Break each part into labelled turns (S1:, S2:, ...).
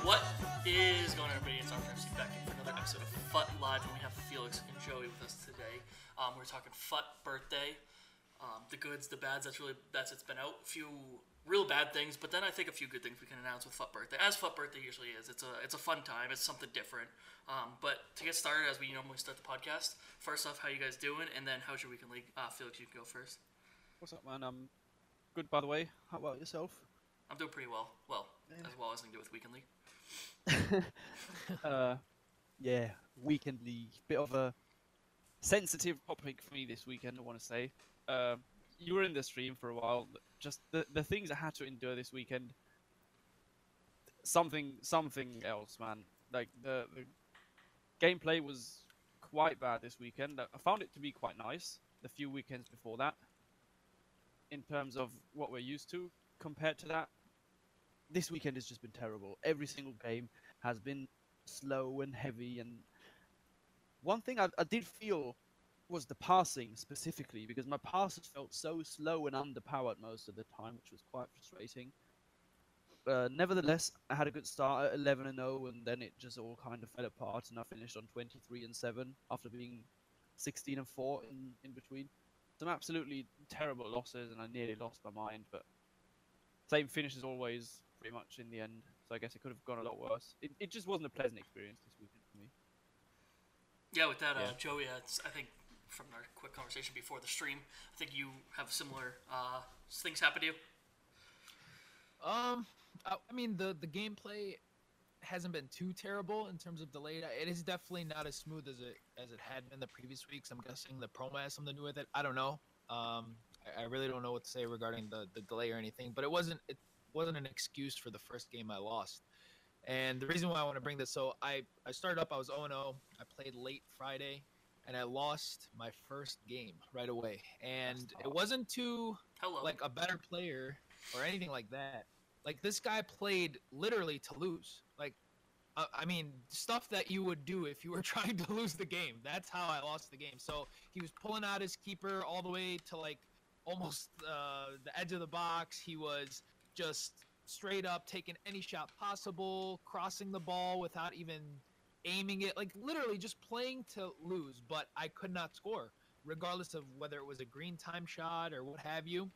S1: What is going on, everybody? It's Arthur MC back in for another episode of FUT Live, and we have Felix and Joey with us today. Um, we're talking FUT birthday, um, the goods, the bads. That's really that's it's been out. A few real bad things, but then I think a few good things we can announce with FUT birthday, as FUT birthday usually is. It's a it's a fun time. It's something different. Um, but to get started, as we normally start the podcast, first off, how you guys doing, and then how's your weekend league? Uh, Felix, you can go first.
S2: What's up, man? I'm good, by the way. How about yourself?
S1: I'm doing pretty well. Well,
S2: Yeah.
S1: as well as I can do with weekend league.
S2: uh, yeah, weekend league. Bit of a sensitive topic for me this weekend. I want to say. Uh, you were in the stream for a while. Just the the things I had to endure this weekend. Something something else, man. Like the the gameplay was quite bad this weekend. I found it to be quite nice the few weekends before that. In terms of what we're used to, compared to that, this weekend has just been terrible. Every single game has been slow and heavy. And one thing I, I did feel was the passing specifically, because my passes felt so slow and underpowered most of the time, which was quite frustrating. Uh, nevertheless, I had a good start at 11 and 0, and then it just all kind of fell apart, and I finished on 23 and 7 after being 16 and 4 in, in between. Some absolutely terrible losses, and I nearly lost my mind, but same finish as always, pretty much in the end. So I guess it could have gone a lot worse. It, it just wasn't a pleasant experience this weekend for me.
S1: Yeah, with that, uh, Joey, uh, it's, I think from our quick conversation before the stream, I think you have similar uh, things happen to you.
S3: Um, I, I mean the the gameplay hasn't been too terrible in terms of delayed. It is definitely not as smooth as it as it had been the previous weeks. I'm guessing the promo has something to do with it. I don't know. Um, I, I really don't know what to say regarding the the delay or anything. But it wasn't it wasn't an excuse for the first game I lost. And the reason why I want to bring this, so I I started up. I was 0 0. I played late Friday, and I lost my first game right away. And it wasn't too
S1: Hello.
S3: like a better player or anything like that. Like this guy played literally to lose. Like, uh, I mean, stuff that you would do if you were trying to lose the game. That's how I lost the game. So he was pulling out his keeper all the way to like almost uh, the edge of the box. He was just straight up taking any shot possible, crossing the ball without even aiming it. Like literally just playing to lose. But I could not score, regardless of whether it was a green time shot or what have you.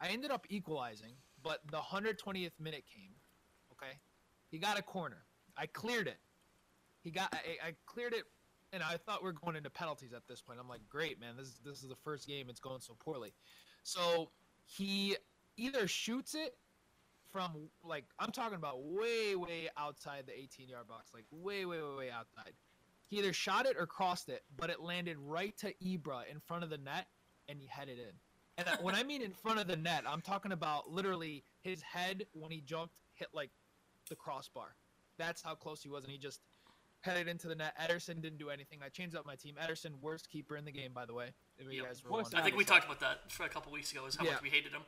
S3: I ended up equalizing, but the 120th minute came. Okay, he got a corner. I cleared it. He got. I, I cleared it, and I thought we are going into penalties at this point. I'm like, great, man. This is this is the first game. It's going so poorly. So he either shoots it from like I'm talking about way way outside the 18 yard box, like way way way way outside. He either shot it or crossed it, but it landed right to Ibra in front of the net, and he headed in. And when I mean in front of the net, I'm talking about literally his head when he jumped hit like the crossbar. That's how close he was, and he just headed into the net. Ederson didn't do anything. I changed up my team. Ederson, worst keeper in the game, by the way.
S1: Yep.
S3: guys were
S1: I think we talked about that for a couple weeks ago. Is how
S3: Yeah.
S1: much we hated him.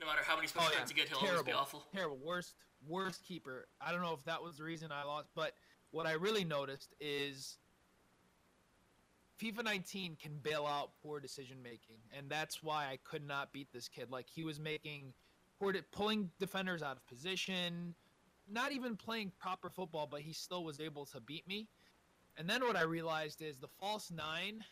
S1: No matter how many oh, special
S3: Oh, yeah.
S1: you get, he'll always be
S3: Terrible.
S1: awful.
S3: Terrible. Worst worst keeper. I don't know if that was the reason I lost, but what I really noticed is FIFA 19 can bail out poor decision making, and that's why I could not beat this kid. Like he was making poor de- pulling defenders out of position, not even playing proper football, but he still was able to beat me. And then what I realized is the false nine.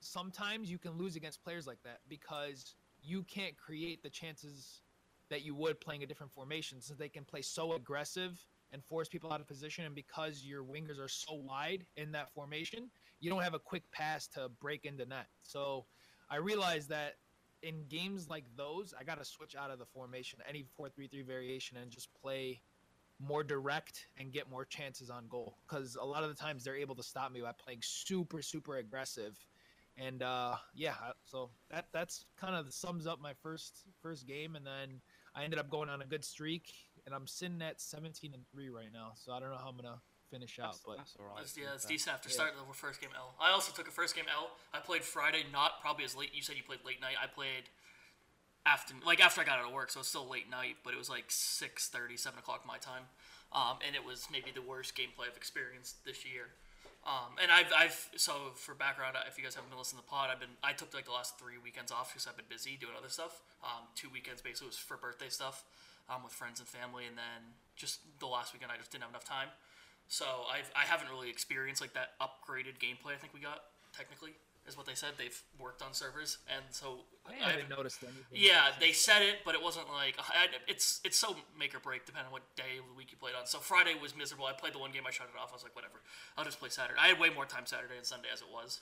S3: Sometimes you can lose against players like that because you can't create the chances that you would playing a different formation since they can play so aggressive and force people out of position. And because your wingers are so wide in that formation you don't have a quick pass to break into net. So i realized that in games like those i got to switch out of the formation any 4-3-3 variation and just play more direct and get more chances on goal. Because a lot of the times they're able to stop me by playing super super aggressive and uh, yeah, so that that's kind of sums up my first first game, and then I ended up going on a good streak, and I'm sitting at 17 and three right now. So I don't know how I'm gonna finish out,
S2: That's,
S3: but
S2: that's all right.
S1: It's, yeah, it's
S2: That-
S1: decent after
S3: Yeah.
S1: starting the first game L. I also took a first game L. I played Friday, not probably as late. You said you played late night. I played after, like after I got out of work, so it's still late night, but it was like 6:30, 7 o'clock my time, um, and it was maybe the worst gameplay I've experienced this year. Um, and I've, I've so for background, if you guys haven't been listening to the pod, I've been I took like the last three weekends off because I've been busy doing other stuff. Um, two weekends basically was for birthday stuff. um, with friends and family, and then just the last weekend I just didn't have enough time. So I've, I haven't really experienced like that upgraded gameplay. I think we got technically is what they said. They've worked on servers, and so
S3: I haven't noticed anything.
S1: yeah, they said it, but it wasn't like I, it's it's so make or break depending on what day of the week you played on. So Friday was miserable. I played the one game, I shut it off. I was like, whatever, I'll just play Saturday. I had way more time Saturday and Sunday as it was,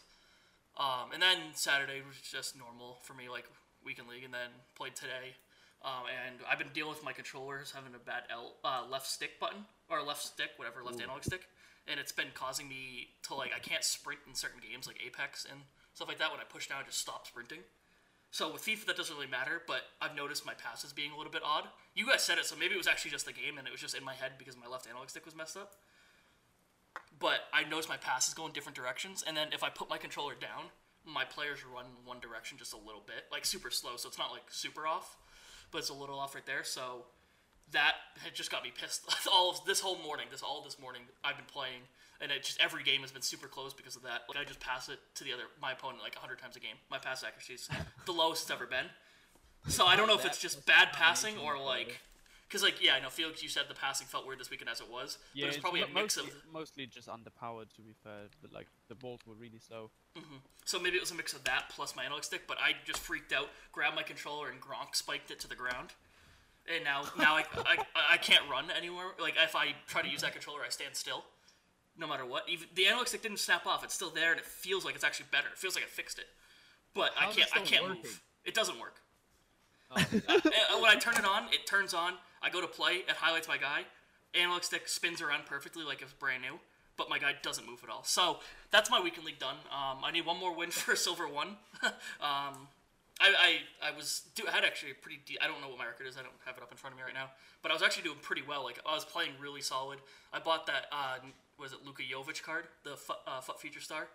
S1: um, and then Saturday was just normal for me, like weekend league, and then played today. Um, and I've been dealing with my controllers having a bad L, uh, left stick button or left stick, whatever, left analog stick, and it's been causing me to like I can't sprint in certain games like Apex and stuff like that. When I push down, I just stop sprinting. So with FIFA, that doesn't really matter, but I've noticed my passes being a little bit odd. You guys said it, so maybe it was actually just the game, and it was just in my head because my left analog stick was messed up. But I noticed my passes go in different directions, and then if I put my controller down, my players run one direction just a little bit, like super slow, so it's not like super off, but it's a little off right there. So that had just got me pissed. all of this whole morning, this all this morning, I've been playing, and it just every game has been super close because of that. Like I just pass it to the other my opponent like hundred times a game. My pass accuracy is the lowest it's ever been. So I don't know if it's just bad passing or like, because like yeah, I know Felix, you said the passing felt weird this weekend as it was,
S2: Yeah,
S1: but it's probably a
S2: mo-
S1: mix
S2: mostly,
S1: of
S2: mostly just underpowered. To be fair, but like the balls were really slow. Mhm.
S1: So maybe it was a mix of that plus my analog stick, but I just freaked out, grabbed my controller, and Gronk spiked it to the ground. And now, now I, I, I can't run anywhere. Like if I try to use that controller, I stand still, no matter what. Even the analog stick didn't snap off; it's still there, and it feels like it's actually better. It feels like I fixed it, but
S3: How
S1: I can't. I can't
S3: working?
S1: move. It doesn't work.
S3: Oh,
S1: Uh, when I turn it on, it turns on. I go to play. It highlights my guy. Analog stick spins around perfectly like it's brand new, but my guy doesn't move at all. So that's my weekend league done. Um, I need one more win for silver one. um, I, I, I was do, I had actually a pretty de- I don't know what my record is. I don't have it up in front of me right now, but I was actually doing pretty well. Like I was playing really solid. I bought that uh, was it Luka Jovic card, the FUT, uh, feature star.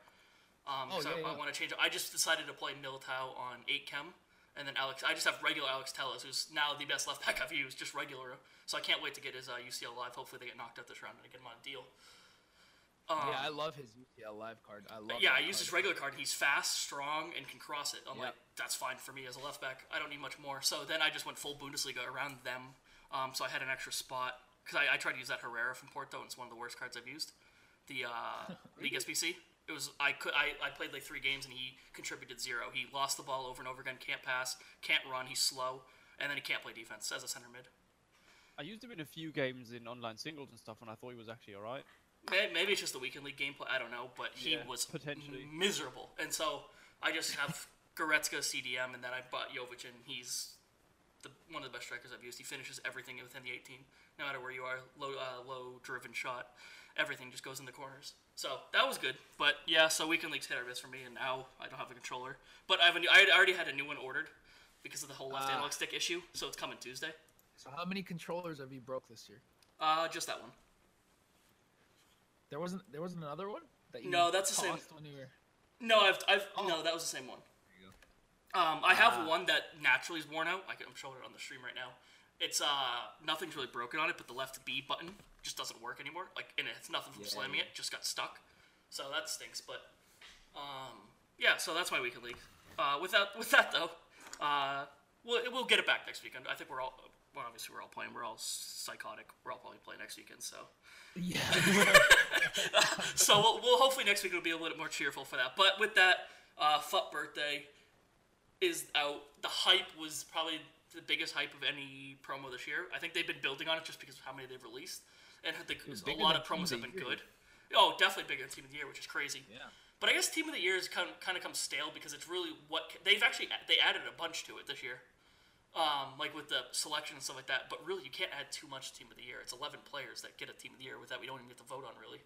S1: Um,
S3: Oh,
S1: 'cause I,
S3: yeah,
S1: I want to change. it. I just decided to play Militao on eight chem, and then Alex. I just have regular Alex Telles, who's now the best left back I've used, just regular. So I can't wait to get his uh, UCL live. Hopefully they get knocked out this round and I get him on a deal. Um,
S3: yeah, I love his UCL live card. I love.
S1: yeah, I use his regular card. He's fast, strong, and can cross it. I'm
S3: Yep.
S1: like, that's fine for me as a left back. I don't need much more. So then I just went full Bundesliga around them. Um, so I had an extra spot because I, I tried to use that Herrera from Porto, and it's one of the worst cards I've used. The uh, League SBC. It was I could I, I played like three games and he contributed zero. He lost the ball over and over again. Can't pass, can't run. He's slow, and then he can't play defense as a center mid.
S2: I used him in a few games in online singles and stuff, and I thought he was actually alright.
S1: Maybe it's just the weekend league gameplay. I don't know, but he
S2: Yeah,
S1: was
S2: potentially.
S1: miserable. And so I just have Goretzka CDM, and then I bought Jovic, and he's the one of the best strikers I've used. He finishes everything within the 18, no matter where you are. Low, uh, low driven shot, everything just goes in the corners. So that was good. But yeah, so weekend league's hit or miss for me, and now I don't have a controller. But I have a new. I already had a new one ordered because of the whole left
S3: Ah.
S1: analog stick issue. So it's coming Tuesday.
S3: So how many controllers have you broke this year?
S1: Uh, just that one.
S3: There wasn't. There wasn't another one. That you
S1: No, that's the same-
S3: When you were...
S1: No, I've, I've
S3: Oh.
S1: no, that was the same one. Um, I have
S3: Ah.
S1: one that naturally is worn out. I can, I'm showing it on the stream right now. It's uh, nothing's really broken on it, but the left B button just doesn't work anymore. Like, and it's nothing from
S3: Yeah,
S1: slamming
S3: yeah.
S1: it; just got stuck. So that stinks. But um, yeah, so that's my weekend league. Uh, with that, with that though, uh, we'll we'll get it back next weekend. I think we're all. Well, obviously we're all playing. We're all psychotic. We're all probably playing next weekend. So
S3: Yeah.
S1: so we'll, we'll hopefully next week it'll be a little bit more cheerful for that. But with that, uh, FUT birthday is out. The hype was probably the biggest hype of any promo this year. I think they've been building on it just because of how many they've released, and the, a lot of promos have been good. Oh, definitely bigger than Team of the Year, which is crazy.
S3: yeah.
S1: But I guess Team of the Year is kind of, kind of come stale because it's really what they've actually they added a bunch to it this year, um, like with the selection and stuff like that. But really, you can't add too much to Team of the Year. It's 11 players that get a Team of the Year. With that, we don't even get to vote on really.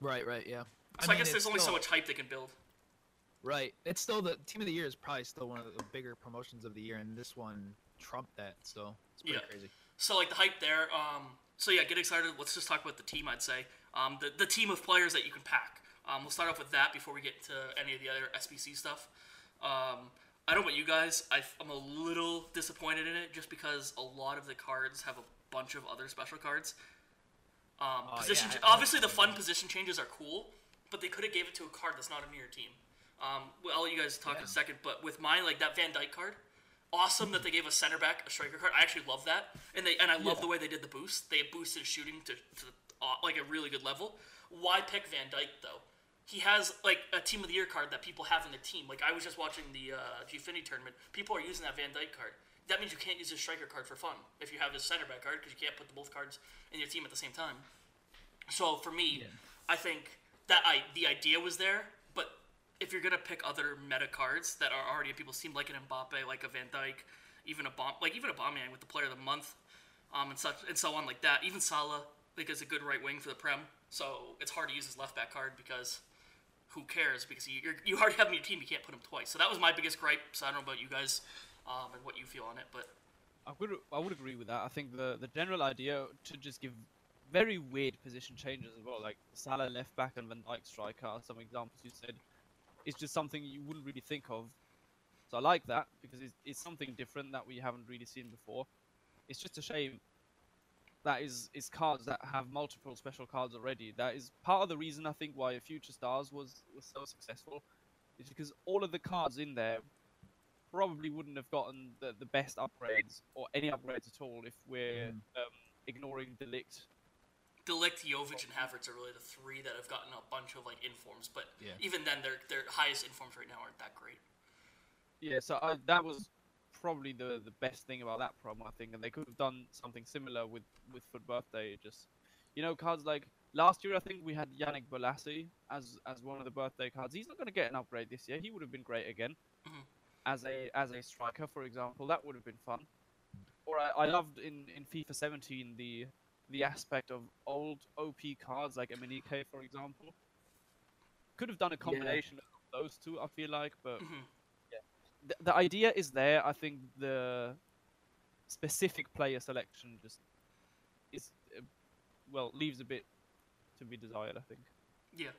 S3: Right. Right. Yeah.
S1: So I,
S3: mean,
S1: guess there's only so much hype they can build.
S3: Right. It's still the team of the year is probably still one of the bigger promotions of the year, and this one trumped that. So it's pretty
S1: Yeah.
S3: crazy.
S1: So like the hype there. Um, so yeah, get excited. Let's just talk about the team. I'd say um, the the team of players that you can pack. Um, we'll start off with that before we get to any of the other SBC stuff. Um, I don't know about you guys. I, I'm a little disappointed in it just because a lot of the cards have a bunch of other special cards. Um,
S3: Oh,
S1: position
S3: yeah,
S1: obviously the fun position changes are cool, but they could have gave it to a card that's not in your team. Um, well, I'll let you guys talk in a second, but with mine, like that Van Dijk card, awesome that they gave a center back a striker card. I actually love that, and they and I love
S2: Yeah.
S1: the way they did the boost. They boosted shooting to, to uh, like a really good level. Why pick Van Dijk though? He has like a team of the year card that people have in their team. Like I was just watching the uh, Gfinity tournament. People are using that Van Dijk card. That means you can't use his striker card for fun if you have his center back card because you can't put the both cards in your team at the same time. So for me, I think that I the idea was there, if you're gonna pick other meta cards that are already in people's team, like an Mbappe, like a Van Dijk, even a bomb, like even a Aubameyang with the Player of the Month, um, and such and so on like that. Even Salah, like is a good right wing for the Prem, so it's hard to use his left back card because who cares? Because you you already have him in your team, you can't put him twice. So that was my biggest gripe. So I don't know about you guys, um, and what you feel on it, but
S2: I would I would agree with that. I think the the general idea to just give very weird position changes as well, like Salah left back and Van Dijk striker, some examples you said, is just something you wouldn't really think of. So I like that because it's, it's something different that we haven't really seen before. It's just a shame that is is cards that have multiple special cards already. That is part of the reason I think why Future Stars was was so successful, is because all of the cards in there probably wouldn't have gotten the, the best upgrades or any upgrades at all if we're
S3: Mm.
S2: um, ignoring De
S1: Ligt. De Ligt, Jovic, and Havertz are really the three that have gotten a bunch of like informs. But
S3: Yeah.
S1: even then, their their highest informs right now aren't that great.
S2: Yeah, so I, that was probably the the best thing about that promo, I think, and they could have done something similar with with FUT Birthday. Just you know, cards like last year, I think we had Yannick Bolasie as as one of the birthday cards. He's not going to get an upgrade this year. He would have been great again
S1: Mhm.
S2: as a as a striker, for example. That would have been fun. Or I, I loved in in FIFA 17 the the aspect of old OP cards like Emenike, for example. Could have done a combination of those two, I feel like, but
S1: Mhm.
S2: the, the idea is there. I think the specific player selection just is uh, well leaves a bit to be desired. I think.
S1: Yeah.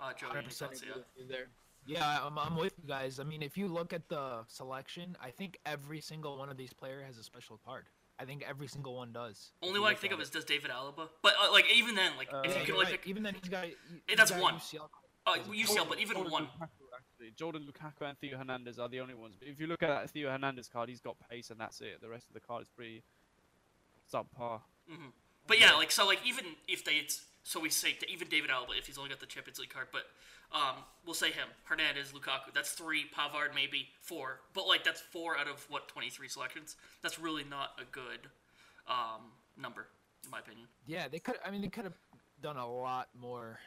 S1: Uh, Joe, any
S3: 100%
S1: thoughts? Yeah.
S3: you there. Yeah, I'm, I'm with you guys. I mean, if you look at the selection, I think every single one of these player has a special card. I think every single one does.
S1: Only one I can think of
S3: it.
S1: is does David Alaba, but uh, like even then, like
S2: Uh,
S1: if you
S3: you're
S1: could like
S3: right.
S1: pick
S3: even then he's got. he-
S1: Eh, that's
S3: he's got
S1: one.
S3: UCL card.
S1: uh,
S3: Jordan-
S1: UCL, but even
S2: Jordan
S1: one.
S2: Lukaku, actually. Jordan Lukaku and Theo Hernandez are the only ones. But if you look at that Theo Hernandez card, he's got pace and that's it. The rest of the card is pretty subpar.
S1: hmm But yeah, like so, like even if they, it's, so we say even David Alaba if he's only got the Champions League card, but um, we'll say him, Hernandez, Lukaku. That's three. Pavard maybe four, but like that's four out of what twenty three selections. That's really not a good um, number, in my opinion.
S3: Yeah, they could. I mean, they could have done a lot more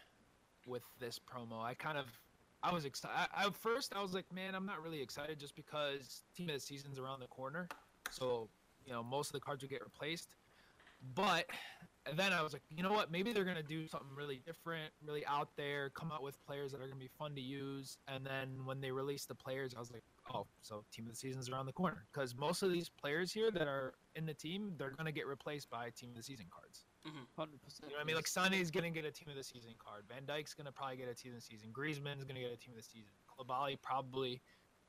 S3: with this promo. I kind of, I was excited. I, at first, I was like, man, I'm not really excited just because team of the season's around the corner. So, you know, most of the cards will get replaced. But and then I was like, you know what? Maybe they're gonna do something really different, really out there, come out with players that are gonna be fun to use. And then when they released the players, I was like, oh, so team of the season's around the corner because most of these players here that are in the team, they're gonna get replaced by team of the season cards. Mm-hmm.
S2: Hundred percent.
S3: You know what I mean? Like Sané's gonna get a team of the season card. Van Dijk's gonna probably get a team of the season. Griezmann's gonna get a team of the season. Koulibaly probably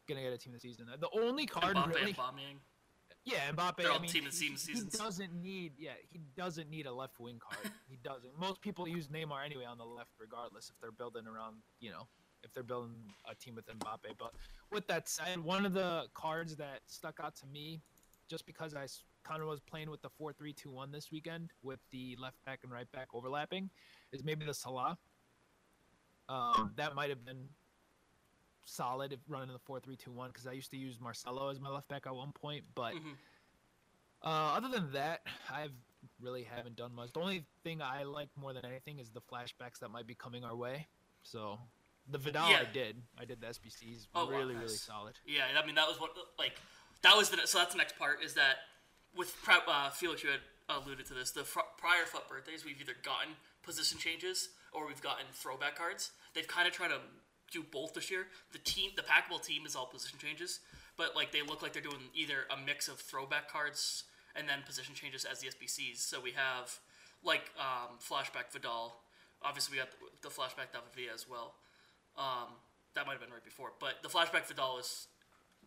S3: gonna get a team of the season. The only card
S1: Mbappe
S3: really,
S1: and Aubameyang.
S3: Yeah, Mbappe.
S1: They're all
S3: I mean,
S1: team of the
S3: he, he doesn't need, yeah, he doesn't need a left wing card. he doesn't. Most people use Neymar anyway on the left, regardless if they're building around, you know, if they're building a team with Mbappe. But with that said, one of the cards that stuck out to me, just because I kind of was playing with the four-three-two-one this weekend with the left back and right back overlapping, is maybe the Salah. Um, that might have been solid if running in the four-three-two-one because I used to use Marcelo as my left back at one point, but.
S1: Mhm.
S3: Uh, other than that, I've really haven't done much. The only thing I like more than anything is the flashbacks that might be coming our way. So, the Vidal
S1: Yeah.
S3: I did. I did the SBCs.
S1: Oh, wow,
S3: really, really solid.
S1: Yeah, I mean that was what like that was the so that's the next part is that with uh, Felix you had alluded to this the fr- prior FUT birthdays we've either gotten position changes or we've gotten throwback cards. They've kind of tried to do both this year. The team, the packable team, is all position changes, but like they look like they're doing either a mix of throwback cards and then position changes as the SBCs. So we have like um, flashback Vidal. Obviously, we got the, the flashback David Villa as well. Um, that might have been right before, but the flashback Vidal is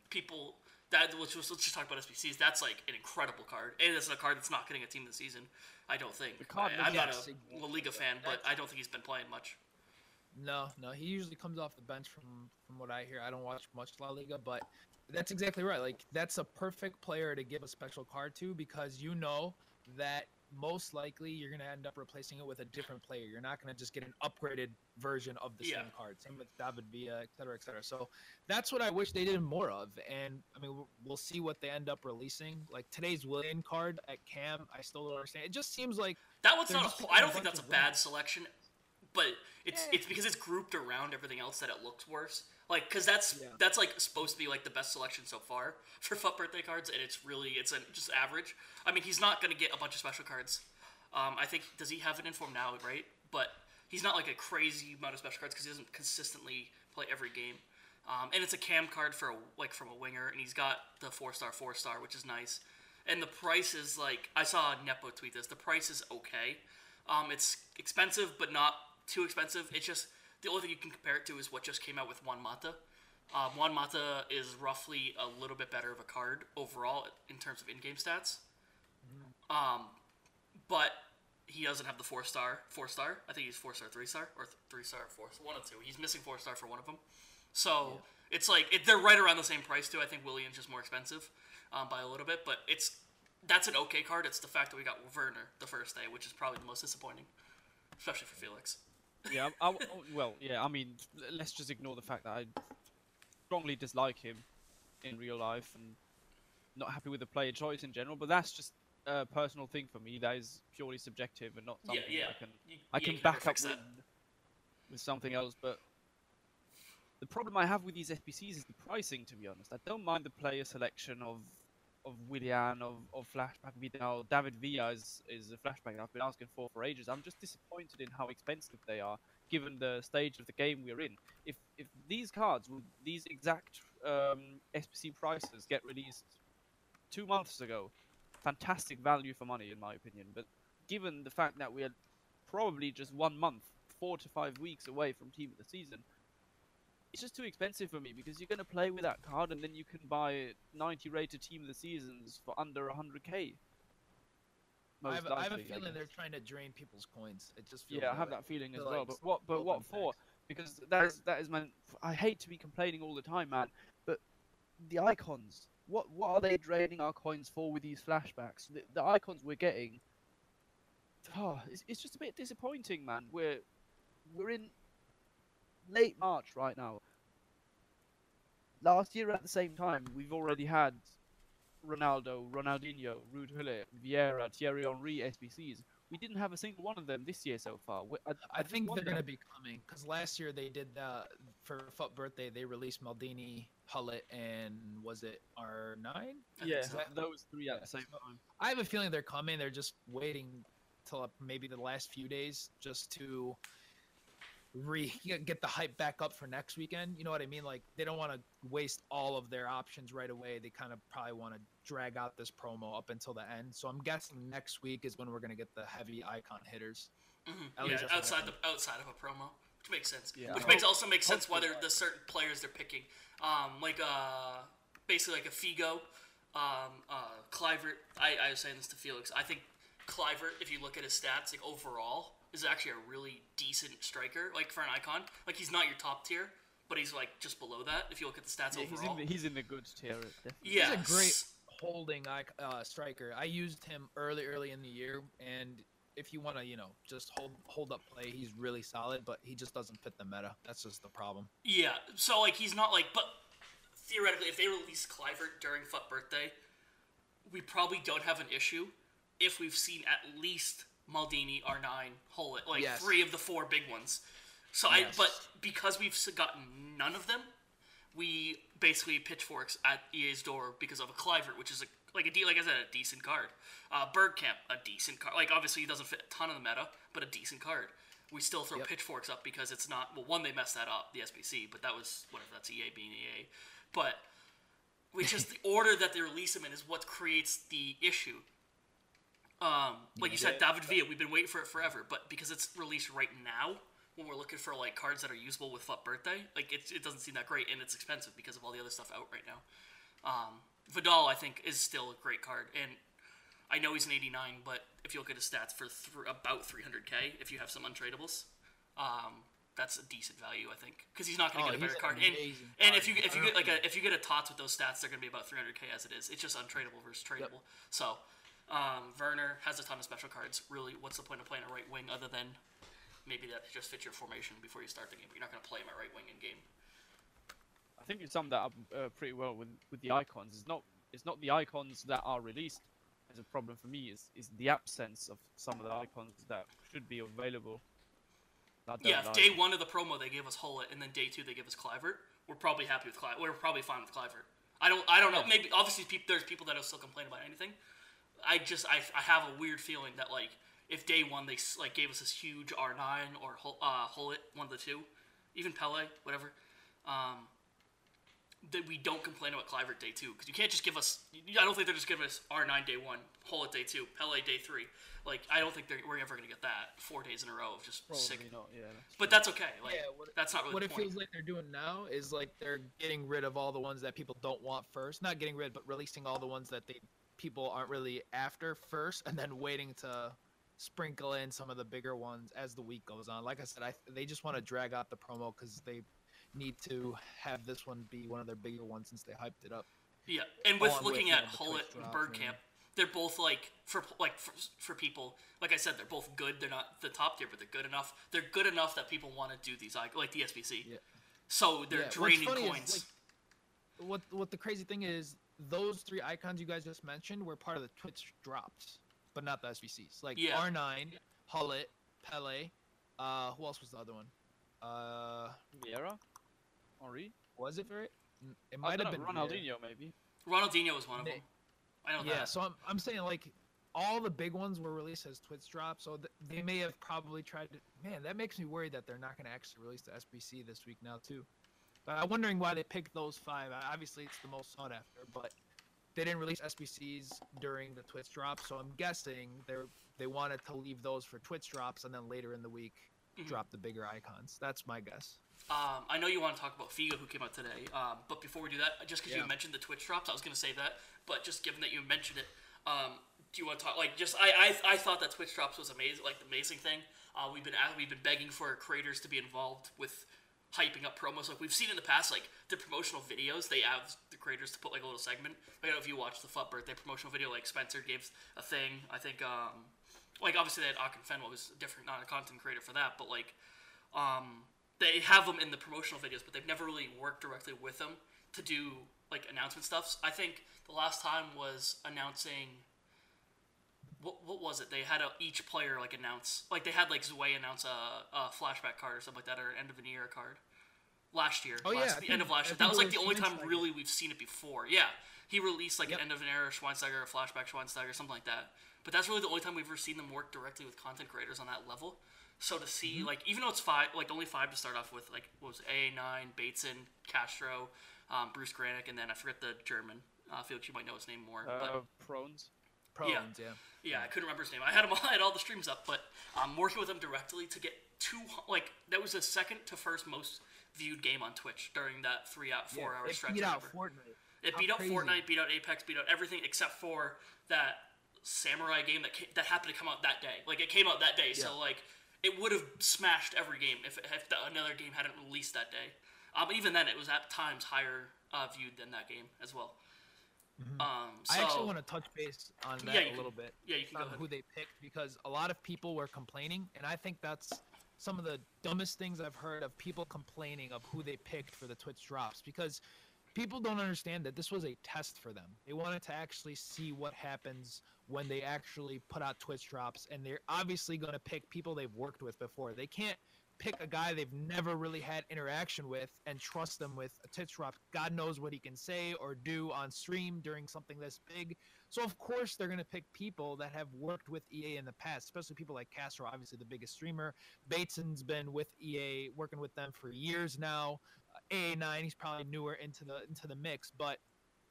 S1: people that which was let's just talk about SBCs. That's like an incredible card, and it's a card that's not getting a team this season. I don't think. I, am not a La Liga fan, but I don't think he's been playing much.
S3: No, no, he usually comes off the bench from from what I hear. I don't watch much La Liga, but That's exactly right. Like that's a perfect player to give a special card to because you know that most likely you're going to end up replacing it with a different player. You're not going to just get an upgraded version of the
S1: Yeah.
S3: same card. Same with David Villa, et cetera, et cetera. So that's what I wish they did more of. And I mean, we'll- see what they end up releasing. Like today's Willian card at Cam, I still don't understand. It just seems like
S1: That one's not. A, I don't think that's a bad selection, but it's it's because it's grouped around everything else that it looks worse. Like, because that's
S3: Yeah.
S1: that's like supposed to be like the best selection so far for FUT birthday cards, and it's really it's a, just average. I mean, he's not gonna get a bunch of special cards. Um, I think does he have an inform now, right? But he's not like a crazy amount of special cards because he doesn't consistently play every game. Um, and it's a cam card for a, like from a winger, and he's got the four star, four star, which is nice. And the price is like I saw Nepo tweet this. The price is okay. Um, it's expensive, but not too expensive. It's just the only thing you can compare it to is what just came out with Juan Mata. Um, Juan Mata is roughly a little bit better of a card overall in terms of in-game stats. Um, but he doesn't have the four star. Four star. I think he's four star, three star, or th- three star, four. One of two. He's missing four star for one of them. So it's like it, they're right around the same price too. I think Willian's just more expensive um, by a little bit, but it's that's an okay card. It's the fact that we got Werner the first day, which is probably the most disappointing, especially for Felix.
S2: Yeah, I, I- oh, well, yeah. I mean, let's just ignore the fact that I strongly dislike him in real life and not happy with the player choice in general. But that's just a personal thing for me. That is purely subjective and not something
S1: yeah.
S2: I can
S1: You-
S2: I
S1: yeah,
S2: can back up with, with something else. But the problem I have with these SBCs is the pricing. To be honest, I don't mind the player selection of of Willian, of, of Flashback Vidal, David Villa is, is a flashback I've been asking for for ages. I'm just disappointed in how expensive they are, given the stage of the game we're in. If if these cards, these exact um, SBC prices, get released two months ago, fantastic value for money, in my opinion. But given the fact that we're probably just one month, four to five weeks away from Team of the Season, it's just too expensive for me because you're going to play with that card and then you can buy 90 rated Team of the Seasons for under 100k.
S3: I have, I have a feeling they're trying to drain people's coins. It just feels
S2: Yeah, I have that feeling as well. But what? But what for?
S3: packs.
S2: Because that is that is man. I hate to be complaining all the time, man. But the icons. What what are they draining our coins for with these flashbacks? The, the icons we're getting. Oh, it's, it's just a bit disappointing, man. We're we're in late March right now. Last year at the same time, we've already had Ronaldo, Ronaldinho, Ruud Gullit, Vieira, Thierry Henry SBCs. We didn't have a single one of them this year so far. I,
S3: I
S2: just
S3: think they're going to be coming because last year they did uh, for FUT birthday they released Maldini, Gullit, and was it R nine?
S1: I
S2: Yeah,
S1: so.
S2: those three at the same time.
S3: I have a feeling they're coming. They're just waiting till uh, maybe the last few days just to re get the hype back up for next weekend. You know what I mean? Like they don't want to waste all of their options right away. They kind of probably want to drag out this promo up until the end. So I'm guessing next week is when we're gonna get the heavy icon hitters.
S1: Mhm. Yeah,
S3: least that's what I
S1: outside
S3: think.
S1: the outside of a promo, which makes sense.
S2: Yeah.
S1: Which makes also makes sense
S2: hopefully
S1: whether the certain players they're picking, um, like uh, basically like a Figo, um, uh, Kluivert. I, I was saying this to Felix. I think Kluivert, if you look at his stats, like overall, is actually a really decent striker. Like for an icon, like he's not your top tier, but he's like just below that. If you look at the stats
S2: Yeah, he's
S1: overall.
S2: in the, he's in the good tier. Definitely.
S1: yeah,
S3: He's a great holding ic- uh, striker. I used him early, early in the year, and if you want to, you know, just hold hold up play, he's really solid. But he just doesn't fit the meta. That's just the problem.
S1: Yeah, so like he's not like, but theoretically, if they release Kluivert during FUT birthday, we probably don't have an issue if we've seen at least Maldini, R9, Gullit, like
S3: Yes.
S1: three of the four big ones. So I, but because we've gotten none of them, we basically pitchforks at EA's door because of a Kluivert, which is a like a de- like I said, a decent card. Uh, Bergkamp, a decent card. Like obviously he doesn't fit a ton of the meta, but a decent card. We still throw
S3: Yep.
S1: pitchforks up because it's not well. One, they messed that up, the SBC, but that was whatever. That's EA being EA. But we just the order that they release them in is what creates the issue. Um, like you said, David Villa, we've been waiting for it forever, but because it's released right now, when we're looking for like cards that are usable with FUT birthday, like it, it doesn't seem that great, and it's expensive because of all the other stuff out right now. Um, Vidal, I think, is still a great card, and I know he's an 89, but if you look at his stats for th- about 300k, if you have some untradables, um, That's a decent value, I think, because he's not going
S3: Oh,
S1: to get a better card. And,
S3: amazing
S1: and if you if you get like a if you get a tots with those stats, they're going to be about 300k as it is. It's just untradeable versus tradable. So, um, Werner has a ton of special cards. Really, what's the point of playing a right wing other than maybe that just fits your formation before you start the game? But you're not going to play him at right wing in game.
S2: I think you summed that up uh, pretty well with with the icons. It's not it's not the icons that are released as a problem for me. Is is the absence of some of the icons that should be available.
S1: Yeah, if
S2: like.
S1: day one of the promo they gave us Gullit, and then day two they give us Kluivert, we're probably happy with Kluivert. We're probably fine with Kluivert. I don't, I don't know. Maybe obviously peop there's people that will still complain about anything. I just, I, I have a weird feeling that like if day one they like gave us this huge R nine or Hul- uh, Gullit, one of the two, even Pele, whatever, um, that we don't complain about Kluivert day two because you can't just give us. I don't think they're just giving us R nine day one, Gullit day two, Pele day three. Like I don't think they're, we're ever gonna get that four days in a row of just
S2: Probably
S1: sick.
S2: not. Yeah. that's
S1: But that's okay. Like
S3: Yeah, what-
S1: that's not really
S3: what
S1: the
S3: it
S1: point.
S3: feels like they're doing now is like they're getting rid of all the ones that people don't want first. Not getting rid, but releasing all the ones that they people aren't really after first, and then waiting to sprinkle in some of the bigger ones as the week goes on. Like I said, I they just want to drag out the promo because they need to have this one be one of their bigger ones since they hyped it up.
S1: Yeah, and with
S3: Along with,
S1: looking
S3: you
S1: at
S3: know, Gullit
S1: and Bergkamp, they're both like for like for, for people. Like I said, they're both good. They're not the top tier, but they're good enough. They're good enough that people want to do these like like the SBC.
S3: Yeah.
S1: So they're
S3: Yeah,
S1: draining
S3: funny is,
S1: coins.
S3: like, what what the crazy thing is, those three icons you guys just mentioned were part of the Twitch drops, but not the SBCs. Like
S1: Yeah.
S3: R9, Gullit, Pele. Uh, who else was the other one? Uh,
S2: Vieira, Henry.
S3: was it for it? It might have been
S2: know,
S3: Vieira.
S2: Ronaldinho maybe.
S1: Ronaldinho was one of
S3: They-
S1: them. I don't know
S3: Yeah,
S1: that.
S3: so I'm, I'm saying like all the big ones were released as Twitch drops, so th- they may have probably tried to. Man, that makes me worried that they're not going to actually release the SBC this week now too. But I'm wondering why they picked those five. Uh, Obviously, it's the most sought after, but they didn't release SBCs during the Twitch drops, so I'm guessing they they wanted to leave those for Twitch drops and then later in the week
S1: Mhm.
S3: drop the bigger icons. That's my guess.
S1: Um, I know you want to talk about Figo, who came out today. Um, but before we do that, just because
S3: Yeah.
S1: you mentioned the Twitch drops, I was going to say that. But just given that you mentioned it, um, do you want to talk? Like, just I, I, I thought that Twitch drops was amazing, like the amazing thing. Uh, we've been a- we've been begging for creators to be involved with hyping up promos. Like we've seen in the past, like the promotional videos, they have the creators to put like a little segment. I don't know if you watched the FUT birthday promotional video, like Spencer gave a thing. I think, um, like obviously they had Akinfenwa was different, not a content creator for that, but like um, they have them in the promotional videos, but they've never really worked directly with them to do like announcement stuffs I think the last time was announcing. What, what was it? They had a, each player like announce like they had like Zwei announce a, a flashback card or something like that or an end of an era card last year.
S3: Oh, yeah,
S1: last,
S3: I
S1: the
S3: think-
S1: end of last year.
S3: think
S1: That was like the only time really we've seen it before. Yeah, he released like
S3: Yep.
S1: an end of an era Schweinsteiger, a flashback Schweinsteiger, something like that. But that's really the only time we've ever seen them work directly with content creators on that level. So to see
S3: Mm-hmm.
S1: like even though it's five, like only five to start off with, like what was A nine, Bateson, Castro, um, Bruce Grannec, and then I forget the German. Uh, Felix, you might know his name more.
S2: Uh,
S1: but
S2: ProOwnez.
S3: ProOwnez, yeah.
S1: yeah, I couldn't remember his name. I had him. I had all the streams up, but I'm um, working with him directly to get two like that was the second to first most viewed game on Twitch during that three out four
S3: yeah.
S1: hour
S3: it
S1: stretch.
S3: beat out. Fortnite.
S1: It
S3: How
S1: beat out. Fortnite, beat out Apex, beat out everything except for that Samurai game that ca- that happened to come out that day. Like it came out that day, so like it would have smashed every game if, if the, another game hadn't released that day. Um, even then, it was at times higher uh, viewed than that game as well. Um, so,
S3: Mm-hmm. I actually want to touch base on that
S1: Yeah,
S3: a little
S1: can-
S3: bit.
S1: yeah, you can go ahead.
S3: who they picked because a lot of people were complaining, and I think that's some of the dumbest things I've heard of people complaining of who they picked for the Twitch drops because people don't understand that this was a test for them. They wanted to actually see what happens when they actually put out Twitch drops, and they're obviously going to pick people they've worked with before. They can't pick a guy they've never really had interaction with and trust them with a Twitch drop. God knows what he can say or do on stream during something this big. So of course they're going to pick people that have worked with EA in the past, especially people like Castro, obviously the biggest streamer. Bateson's been with EA, working with them for years now. Uh, AA9, he's probably newer into the into the mix, but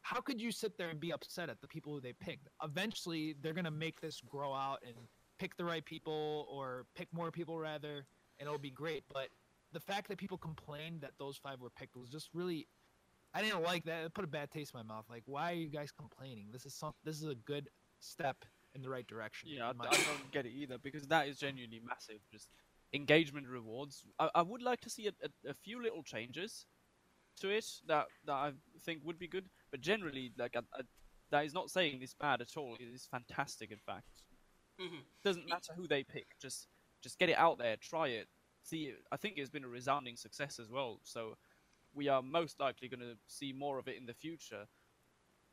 S3: how could you sit there and be upset at the people who they picked? Eventually, they're going to make this grow out and pick the right people or pick more people rather, and it'll be great. But the fact that people complained that those five were picked was just really I didn't like that. It put a bad taste in my mouth. Like, why are you guys complaining? This is some. This is a good step in the right direction.
S2: Yeah, I, I don't get it either because that is genuinely massive. Just engagement rewards. I, I would like to see a, a, a few little changes to it that that I think would be good. But generally, like I, I, that is not saying this bad at all. It is fantastic, in fact.
S1: Mhm.
S2: Doesn't matter who they pick. Just just get it out there, try it, see. It. I think it's been a resounding success as well. So we are most likely going to see more of it in the future.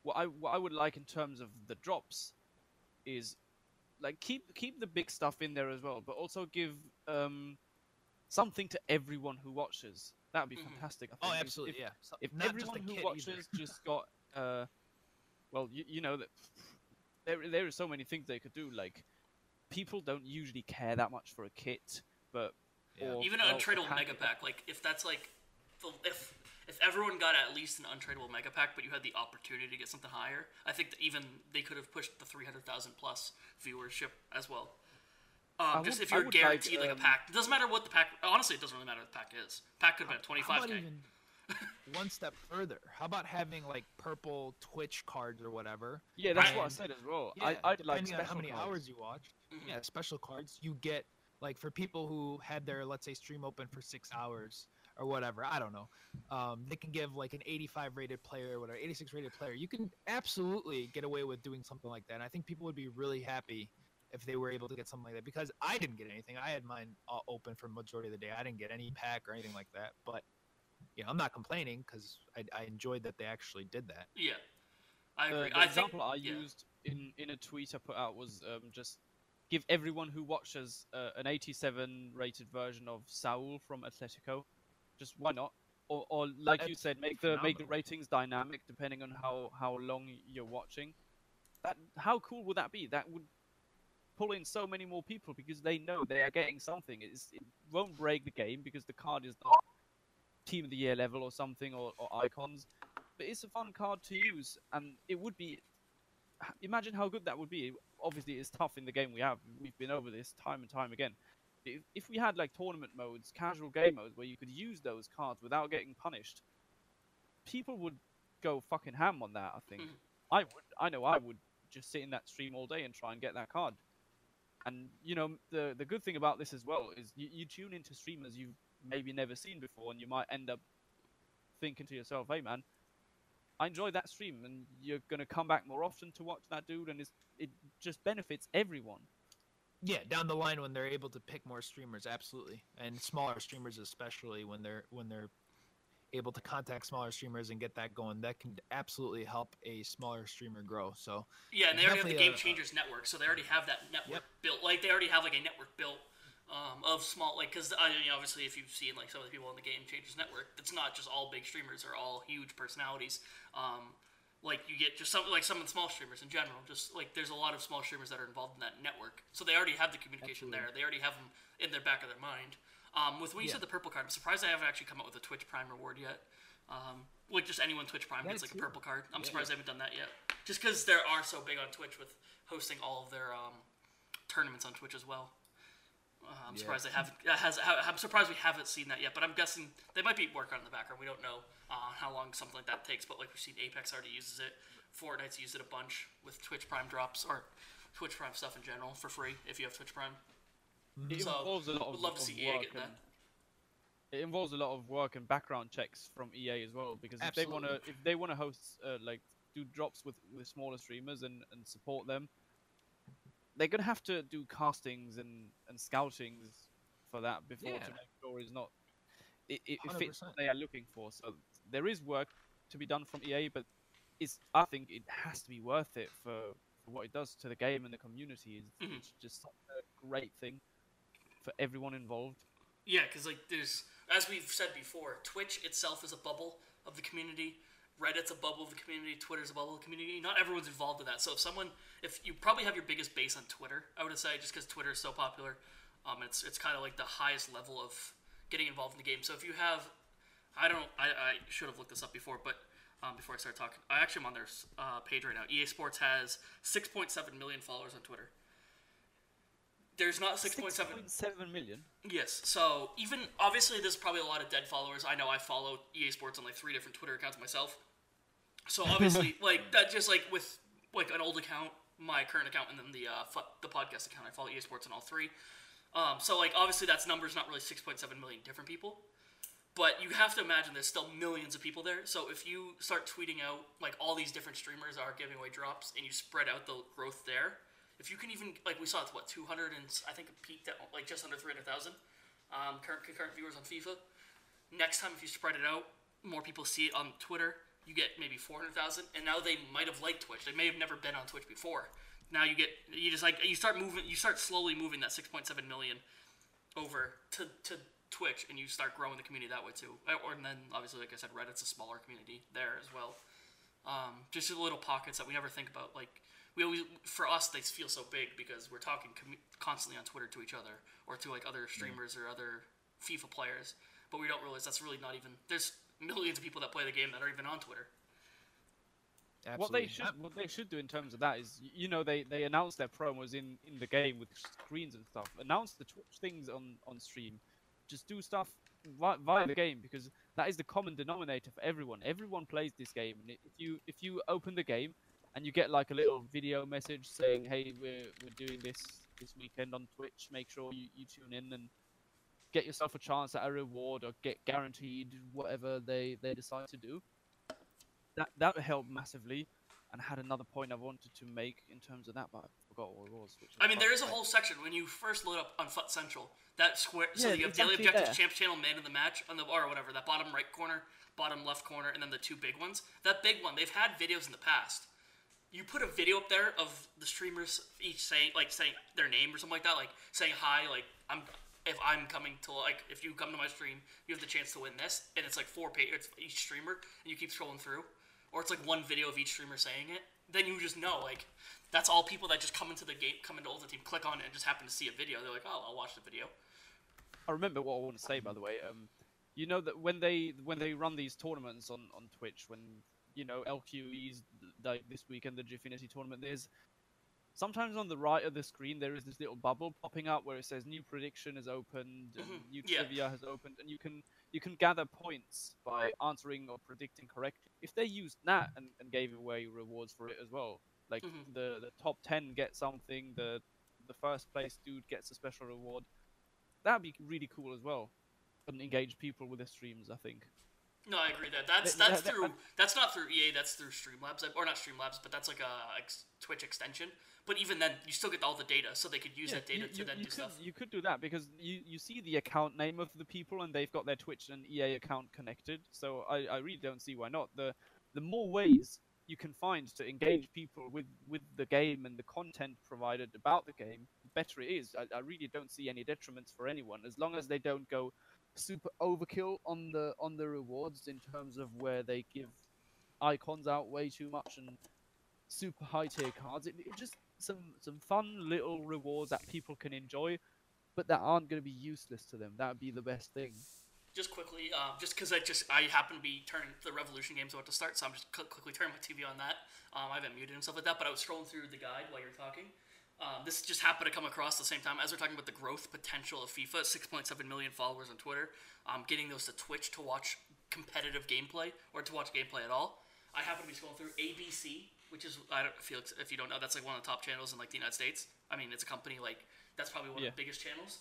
S2: What I what I would like in terms of the drops is like keep keep the big stuff in there as well, but also give um something to everyone who watches. That would be
S1: Mhm.
S2: fantastic. I
S3: Oh, absolutely,
S2: If,
S3: yeah. So-
S2: if everyone who watches
S3: either.
S2: just got uh well you, you know that there there are so many things they could do like people don't usually care that much for a kit but
S3: Yeah.
S2: or,
S1: Even an
S2: well, a
S1: untradeable mega pack, like if that's like, the, if if everyone got at least an untradeable mega pack, but you had the opportunity to get something higher, I think that even they could have pushed the three hundred thousand plus viewership as well. Um, just
S2: would-
S1: if you're
S2: would like,
S1: guaranteed like,
S2: um,
S1: a pack, it doesn't matter what the pack. Honestly, it doesn't really matter what the pack is. Pack could have been twenty
S3: How
S1: five
S3: about
S1: k.
S3: one step further? How about having like purple Twitch cards or whatever?
S2: yeah that's what i said as well
S3: Yeah,
S2: I, i'd like
S3: depending on how many
S2: cards.
S3: hours you watch.
S1: Mhm.
S3: Yeah, special cards. You get like for people who had their let's say stream open for six hours or whatever. I don't know. Um, they can give like an 85 rated player or whatever, 86 rated player. You can absolutely get away with doing something like that. And I think people would be really happy if they were able to get something like that because I didn't get anything. I had mine all open for majority of the day. I didn't get any pack or anything like that. But you know, I'm not complaining because I, I enjoyed that they actually did that.
S1: Yeah, I agree.
S2: the
S1: I think
S2: example I
S1: yeah.
S2: used in, in a tweet I put out was um, just give everyone who watches uh, an 87 rated version of Saul from Atletico. Just why not? Or, or like you said, make the make the ratings dynamic depending on how, how long you're watching. That how cool would that be? That would pull in so many more people because they know they are getting something. It's, it won't break the game because the card is not team of the year level or something or, or icons but it's a fun card to use, and it would be. Imagine how good that would be. Obviously, it's tough in the game we have. We've been over this time and time again. If, if we had like tournament modes, casual game modes, where you could use those cards without getting punished, people would go fucking ham on that. I think
S1: Mhm.
S2: I would. I know I would just sit in that stream all day and try and get that card. And you know the the good thing about this as well is you, you tune into streamers you've maybe never seen before, and you might end up thinking to yourself, "Hey man, I enjoyed that stream, and you're gonna come back more often to watch that dude, and it's, it just benefits everyone."
S3: Yeah, down the line when they're able to pick more streamers, absolutely, and smaller streamers especially when they're when they're able to contact smaller streamers and get that going, that can absolutely help a smaller streamer grow. So
S1: Yeah, and they already have the
S3: Definitely
S1: Game
S3: a-
S1: Changers network, so they already have that network
S3: Yep.
S1: built. Like they already have like a network built um, of small, like because I mean, obviously if you've seen like some of the people on the Game Changers network, it's not just all big streamers or all huge personalities. Um, like you get just some like some of the small streamers in general. Just like there's a lot of small streamers that are involved in that network, so they already have the communication there. They already have them in their back of their mind. Um, with when you
S3: Yeah.
S1: said the purple card, I'm surprised I haven't actually come up with a Twitch Prime reward yet. Um, like just anyone Twitch Prime gets like a purple card. I'm
S3: Yeah.
S1: surprised they haven't done that yet. Just because they are so big on Twitch with hosting all of their um, tournaments on Twitch as well. Uh, I'm
S3: Yeah.
S1: surprised they haven't. Uh, has I'm surprised we haven't seen that yet. But I'm guessing they might be working on in the background. We don't know uh, how long something like that takes. But like we've seen, Apex already uses it. Fortnite's used it a bunch with Twitch Prime drops or Twitch Prime stuff in general for free if you have Twitch Prime.
S2: It
S1: So,
S2: involves a lot of,
S1: would love to
S2: of
S1: see EA
S2: work
S1: getting
S2: and
S1: that.
S2: it involves a lot of work and background checks from EA as well because if they want to if they want to host uh, like do drops with with smaller streamers and and support them they're gonna have to do castings and and scoutings for that before
S3: Yeah.
S2: to make sure it's not it, it, it fits what they are looking for so there is work to be done from EA but it's I think it has to be worth it for, for what it does to the game and the community it's,
S1: Mhm.
S2: it's just such a great thing for everyone involved
S1: Yeah, because like there's, as we've said before, Twitch itself is a bubble of the community. Reddit's a bubble of the community. Twitter's a bubble of the community. Not everyone's involved in that. So if someone, if you probably have your biggest base on Twitter, I would say, just because Twitter is so popular, um, it's it's kind of like the highest level of getting involved in the game. So if you have, I don't, I, I should have looked this up before, but um, before I start talking, I actually am on their uh, page right now. EA Sports has 6.7 million followers on Twitter. There's not 6.7
S2: 6.7 million
S1: Yes. So even obviously, there's probably a lot of dead followers. I know I follow EA Sports on like three different Twitter accounts myself. So obviously, like that, just like with like an old account, my current account, and then the uh, fu- the podcast account, I follow EA Sports on all three. Um, so like obviously that's numbers not really 6.7 million different people, but you have to imagine there's still millions of people there. So if you start tweeting out like all these different streamers are giving away drops and you spread out the growth there, if you can even like we saw it's what 200 and I think it peaked at like just under 300,000 um, current concurrent viewers on FIFA. Next time if you spread it out, more people see it on Twitter. You get maybe 400,000, and now they might have liked Twitch. They may have never been on Twitch before. Now you get you just like you start moving, you start slowly moving that 6.7 million over to to Twitch, and you start growing the community that way too. Uh, Or and then obviously, like I said, Reddit's a smaller community there as well. Um, just little pockets that we never think about. Like we always, for us, they feel so big because we're talking commu- constantly on Twitter to each other or to like other streamers or other FIFA players. But we don't realize that's really not even. There's millions of people that play the game that are even on Twitter.
S2: What they should what they should do in terms of that is you know they they announce their promos in in the game with screens and stuff. Announce the Twitch things on on stream. Just do stuff vi- via the game because that is the common denominator for everyone. Everyone plays this game, and if you if you open the game and you get like a little video message saying, "Hey, we're we're doing this this weekend on Twitch. Make sure you, you tune in and get yourself a chance at a reward or get guaranteed whatever they they decide to do." that that helped massively. And I had another point I wanted to make in terms of that, but I forgot what it was. Which
S1: I mean, there is a whole section when you first load up on Fut Central. That square,
S2: yeah, so
S1: you have
S2: it's
S1: daily objectives,
S2: there.
S1: champs channel, man of the match, on the or whatever that bottom right corner, bottom left corner, and then the two big ones. That big one, they've had videos in the past. You put a video up there of the streamers each saying like saying their name or something like that, like saying hi, like I'm if I'm coming to like if you come to my stream, you have the chance to win this, and it's like four pages each streamer, and you keep scrolling through, or it's like one video of each streamer saying it. Then you just know like that's all people that just come into the game, come into Ultimate Team, click on it, and just happen to see a video. They're like, oh, I'll watch the video.
S2: I remember what I want to say by the way. Um, you know that when they when they run these tournaments on on Twitch, when you know LQE's like this weekend the Gfinity tournament, there's sometimes on the right of the screen there is this little bubble popping up where it says new prediction is opened and
S1: Mhm,
S2: new
S1: yeah.
S2: trivia has opened, and you can you can gather points by answering or predicting correctly. If they used that and, and gave away rewards for it as well, like
S1: Mhm.
S2: the the top ten get something, the the first place dude gets a special reward. That'd be really cool as well, and engage people with their streams. I think.
S1: No, I agree that that's
S2: Th-
S1: that's
S2: that-
S1: through that's not through EA. That's through Streamlabs or not Streamlabs, but that's like a Twitch extension. But even then, you still get all the data, so they could use
S2: Yeah,
S1: that data
S2: you,
S1: to
S2: you-
S1: then
S2: you
S1: do
S2: could,
S1: stuff.
S2: You could do that because you, you see the account name of the people and they've got their Twitch and EA account connected. So I, I really don't see why not. The the more ways you can find to engage people with, with the game and the content provided about the game, the better it is. I, I really don't see any detriments for anyone as long as they don't go super overkill on the on the rewards in terms of where they give icons out way too much and super high tier cards. It, it just some some fun little rewards that people can enjoy, but that aren't going to be useless to them. That would be the best thing.
S1: Just quickly, um, just because I just I happen to be turning the Revolution game's about to start, so I'm just quickly turning my TV on that. Um, I haven't muted and stuff like that, but I was scrolling through the guide while you're talking. Um, this just happened to come across the same time as we're talking about the growth potential of FIFA. 6.7 million followers on Twitter. Um, getting those to Twitch to watch competitive gameplay or to watch gameplay at all. I happen to be scrolling through ABC, which is I don't feel if you don't know that's like one of the top channels in like the United States. I mean, it's a company like that's probably one
S2: Yeah.
S1: of the biggest channels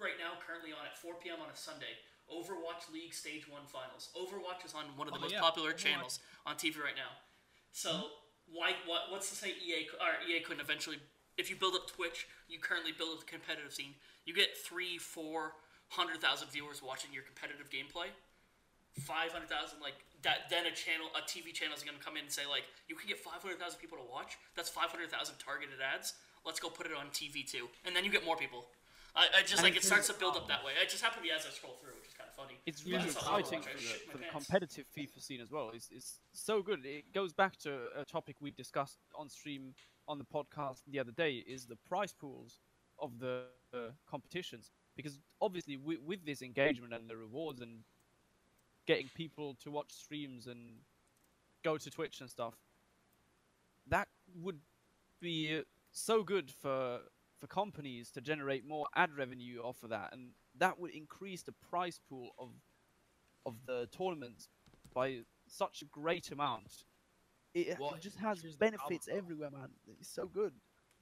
S1: right now. Currently on at 4 p.m. on a Sunday. Overwatch League Stage One Finals. Overwatch is on one of the
S3: Oh,
S1: most
S3: yeah,
S1: popular
S3: Overwatch.
S1: channels on TV right now. So why what what's to say EA or EA couldn't eventually if you build up Twitch, you currently build up the competitive scene. You get three, four hundred thousand viewers watching your competitive gameplay. Five hundred thousand, like that. Then a channel, a TV channel is going to come in and say, like, you can get five hundred thousand people to watch. That's five hundred thousand targeted ads. Let's go put it on TV too, and then you get more people. I, I just
S2: And
S1: like it starts to build up that way. It just happened to be as I scroll through, which is kind of funny.
S2: It's really
S1: I
S2: exciting for the, for the competitive FIFA scene as well. It's, it's so good. It goes back to a topic we've discussed on stream on the podcast the other day. Is the prize pools of the uh, competitions because obviously with, with this engagement and the rewards and getting people to watch streams and go to Twitch and stuff, that would be uh, so good for for companies to generate more ad revenue off of that, and that would increase the prize pool of of the tournaments by such a great amount. It,
S3: Well,
S2: it just has
S3: here's problem,
S2: benefits everywhere, man. It's so good.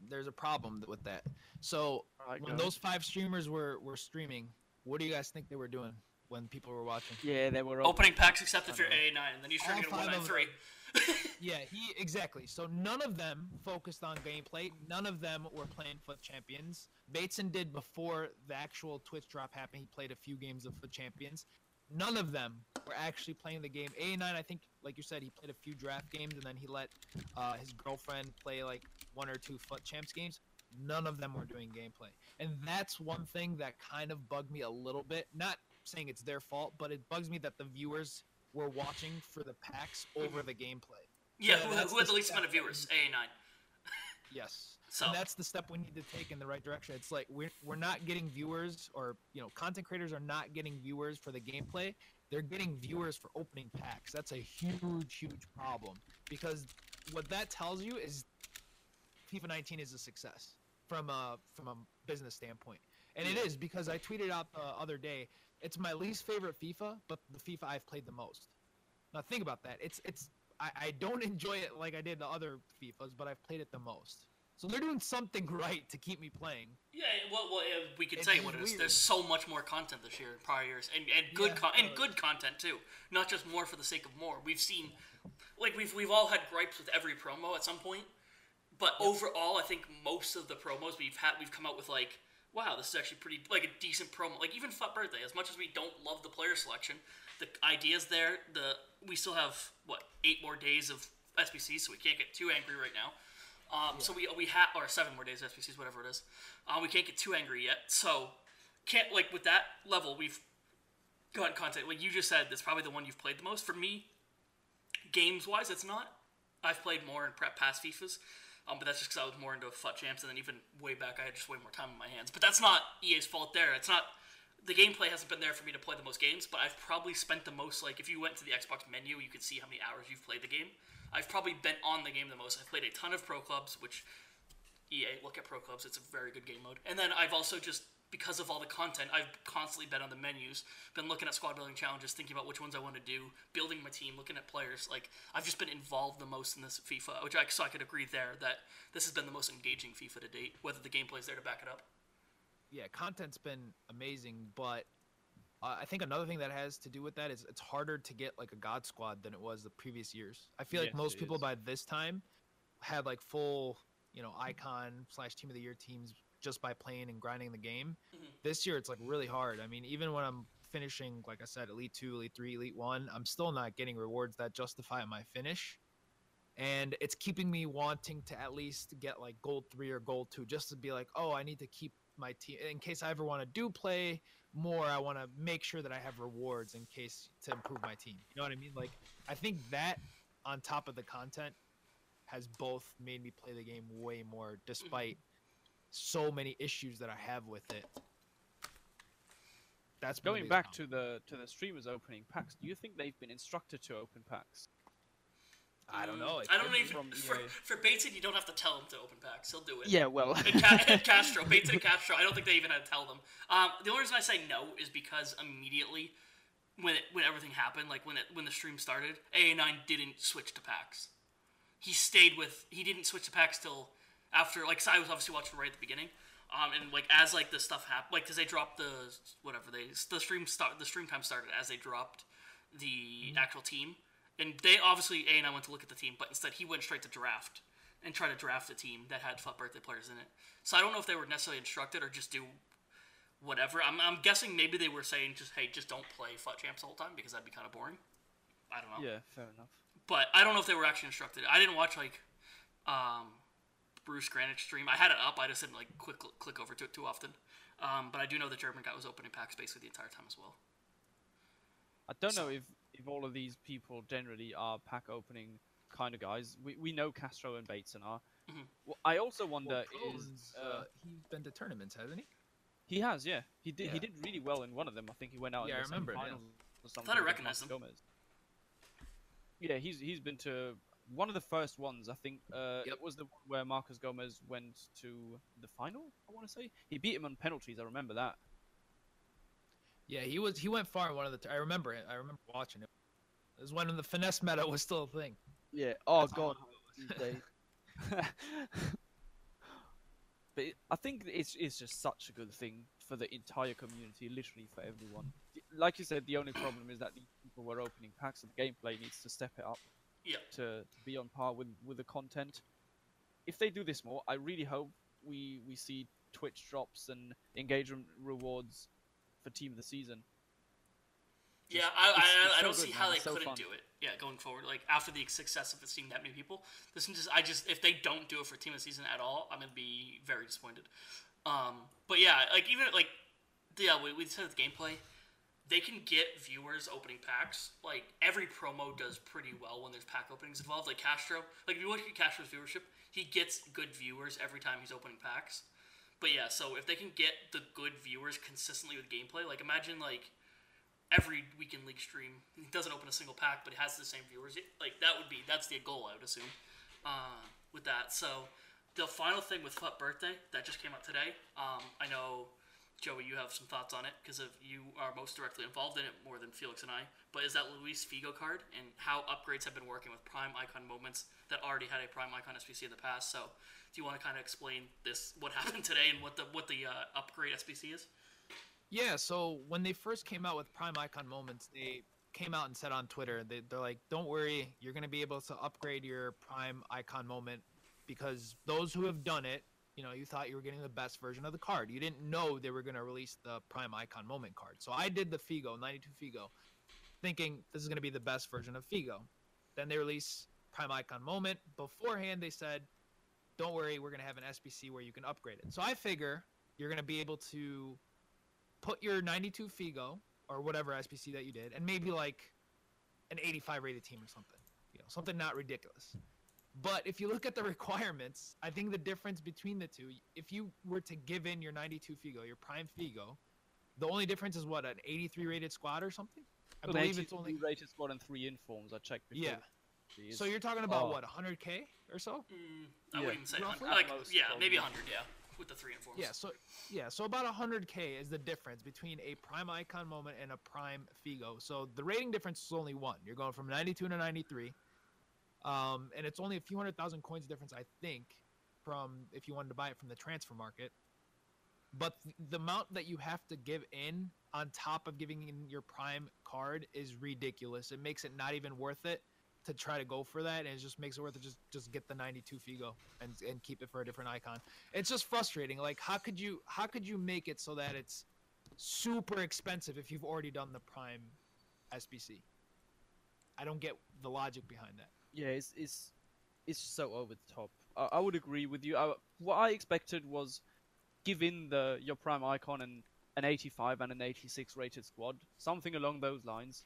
S3: there's a problem with that. So
S2: Right,
S3: when
S2: go.
S3: those five streamers were were streaming, what do you guys think they were doing when people were watching?
S2: yeah, they were
S1: Opening packs except if you're A9, and then you start
S3: All
S1: to get a
S3: five of
S1: 193.
S3: Yeah, he exactly. So none of them focused on gameplay. None of them were playing FUT Champions. Bateson did before the actual Twitch drop happened. He played a few games of FUT Champions. None of them were actually playing the game. A9, I think, like you said, he played a few draft games and then he let uh, his girlfriend play like one or two FUT Champs games. None of them were doing gameplay, and that's one thing that kind of bugged me a little bit. Not saying it's their fault, but it bugs me that the viewers were watching for the packs over the gameplay.
S1: Yeah,
S3: Yeah,
S1: who, who had
S3: the
S1: least amount of viewers?
S3: we-
S1: A9.
S3: Yes.
S1: So-
S3: And that's the step we need to take in the right direction. It's like we're we're not getting viewers or you know, content creators are not getting viewers for the gameplay. They're getting viewers for opening packs. That's a huge, huge problem. Because what that tells you is FIFA 19 is a success from a from a business standpoint. And it is because I tweeted out the other day, it's my least favorite FIFA, but the FIFA I've played the most. Now think about that. It's it's I, I don't enjoy it like I did the other FIFAs, but I've played it the most. So they're doing something right to keep me playing.
S1: Yeah, well, well we can
S3: It's
S1: say
S3: just
S1: what it is.
S3: weird.
S1: There's so much more content this year in prior years, and, and good
S3: Yeah,
S1: con- and good content too. Not just more for the sake of more. We've seen, like we've we've all had gripes with every promo at some point, but overall, I think most of the promos we've had, we've come out with like, wow, this is actually pretty like a decent promo. Like even Fut Birthday, as much as we don't love the player selection, the ideas there. The we still have what eight more days of SBC, so we can't get too angry right now. Um, So we we have or seven more days of SBCs, whatever it is. Uh, we can't get too angry yet. So can't like with that level we've gotten content. Like you just said, that's probably the one you've played the most. For me, games wise, it's not. I've played more in prep past FIFAs, um, but that's just because I was more into FUT champs, and then even way back, I had just way more time on my hands. But that's not EA's fault. There, it's not. The gameplay hasn't been there for me to play the most games, but I've probably spent the most. Like, if you went to the Xbox menu, you could see how many hours you've played the game. I've probably been on the game the most. I've played a ton of pro clubs, which EA look at pro clubs. It's a very good game mode. And then I've also just because of all the content, I've constantly been on the menus, been looking at squad building challenges, thinking about which ones I want to do, building my team, looking at players. Like I've just been involved the most in this FIFA, which I so I could agree there that this has been the most engaging FIFA to date. Whether the gameplay's there to back it up.
S3: Yeah, content's been amazing, but uh, I think another thing that has to do with that is it's harder to get like a God Squad than it was the previous years. I feel like most people
S2: is.
S3: by this time had like full, you know, icon slash team of the year teams just by playing and grinding the game.
S1: Mhm.
S3: This year it's like really hard. I mean, even when I'm finishing, like I said, Elite Two, Elite Three, Elite One, I'm still not getting rewards that justify my finish. And it's keeping me wanting to at least get like gold three or gold two, just to be like, oh, I need to keep my team in case I ever want to do play more. I want to make sure that I have rewards in case to improve my team. You know what I mean? Like, I think that on top of the content has both made me play the game way more, despite so many issues that I have with it. That's
S2: Going back to the to the streamers opening packs, do you think they've been instructed to open packs?
S3: I don't know. it
S1: I don't even
S2: from
S1: for
S2: EA.
S1: for Bateson, you don't have to tell him to open packs. He'll do it.
S2: Yeah, well,
S1: and, Ca- and Castro, Bateson and Castro. I don't think they even had to tell them. Um, the only reason I say no is because immediately when it, when everything happened, like when it when the stream started, AA9 didn't switch to packs. He stayed with. He didn't switch to packs till after. Like so I was obviously watching right at the beginning. Um, and like as like the stuff happened, like because they dropped the whatever they the stream start the stream time started as they dropped the actual team, and they obviously AA9 went to look at the team, but instead he went straight to draft and try to draft a team that had FUT birthday players in it. So I don't know if they were necessarily instructed or just do whatever. I'm, I'm guessing maybe they were saying just hey just don't play FUT champs the whole time because that'd be kind of boring. I don't know.
S2: yeah, fair enough.
S1: But I don't know if they were actually instructed. I didn't watch like um, Bruce Grannec stream. I had it up. I just didn't like click click over to it too often. Um, but I do know the German guy was opening packs basically the entire time as well.
S2: I don't
S1: So-
S2: know if if all of these people generally are pack opening kind of guys. We we know Castro and Bateson are.
S1: Mhm.
S2: What I also wonder
S3: Crohn's,
S2: is
S3: uh,
S2: uh,
S3: he's been to tournaments, hasn't he?
S2: he has yeah he did
S3: Yeah.
S2: he did really well in one of them. I think he went out.
S3: Yeah,
S2: in the
S3: remember, yeah.
S2: semi-finals or something
S1: I
S2: against
S1: recognized
S2: Marcos Gomez. Yeah, he's he's been to one of the first ones. I think uh,
S3: Yep.
S2: it was the where Marcus Gomez went to the final. I want to say he beat him on penalties. I remember that.
S3: Yeah, he was. He went far in one of the. T- I remember it. I remember watching it. It was when the finesse meta was still a thing.
S2: Yeah. Oh
S3: That's
S2: god.
S3: how
S2: these days. But it, I think it's it's just such a good thing for the entire community, literally for everyone. Like you said, the only problem is that these people were opening packs, and the gameplay needs to step it up
S1: Yeah.
S2: to, to be on par with with the content. If they do this more, I really hope we we see Twitch drops and engagement rewards for team of the season.
S1: Yeah, I,
S2: it's-
S1: I, I don't
S2: good,
S1: see how they
S2: so
S1: couldn't
S2: fun.
S1: do it. Yeah, going forward, like after the success of it seeing that many people, this just I just if they don't do it for team of the season at all, I'm gonna be very disappointed. Um, but yeah, like even like yeah, we, we said the gameplay, they can get viewers opening packs. Like every promo does pretty well when there's pack openings involved. Like Castro, like if you look at Castro's viewership, he gets good viewers every time he's opening packs. But yeah, so if they can get the good viewers consistently with gameplay, like imagine like every weekend league stream he doesn't open a single pack, but he has the same viewers. It- Like that would be that's the goal, I would assume. Uh, with that, so the final thing with Fut Birthday that just came out today. Um, I know Joey, you have some thoughts on it because of you are most directly involved in it more than Felix and I. But is that Luis Figo card and how upgrades have been working with Prime Icon moments that already had a Prime Icon SBC in the past? So, do you want to kind of explain this, what happened today, and what the what the uh, upgrade SBC is?
S3: Yeah, so when they first came out with Prime Icon Moments, they came out and said on Twitter, they, they're like, don't worry, you're going to be able to upgrade your Prime Icon Moment because those who have done it, you know, you thought you were getting the best version of the card. You didn't know they were going to release the Prime Icon Moment card. So I did the Figo, 92 Figo, thinking this is going to be the best version of Figo. Then they release Prime Icon Moment. Beforehand, they said, don't worry, we're going to have an SBC where you can upgrade it. So I figure you're going to be able to put your 92 Figo or whatever SBC that you did, and maybe like an 85 rated team or something. You know, something not ridiculous. But if you look at the requirements, I think the difference between the two, if you were to give in your 92 Figo, your prime Figo, the only difference is what an 83 rated squad or something. I
S2: An
S3: believe it's only
S2: rated squad and three informs. I checked before.
S3: yeah.
S2: the series.
S3: So you're talking about
S2: Oh.
S3: what 100k or so?
S1: Mm, I
S2: Yeah.
S1: wouldn't say
S3: Roughly?
S1: 100. Like, yeah, maybe 100, yeah, with the three informs.
S3: Yeah, so yeah, so about 100k is the difference between a prime icon moment and a prime Figo. So the rating difference is only one. You're going from 92 to 93, um, and it's only a few hundred thousand coins difference, I think, from if you wanted to buy it from the transfer market. But th- the amount that you have to give in on top of giving in your prime card is ridiculous. It makes it not even worth it to try to go for that, and it just makes it worth it just just get the 92 Figo and and keep it for a different icon it's just frustrating like how could you how could you make it so that it's super expensive if you've already done the prime sbc i don't get the logic behind that
S2: yeah, it's it's it's so over the top. I, I would agree with you. I, what I expected was give in the your prime icon and an 85 and an 86 rated squad, something along those lines.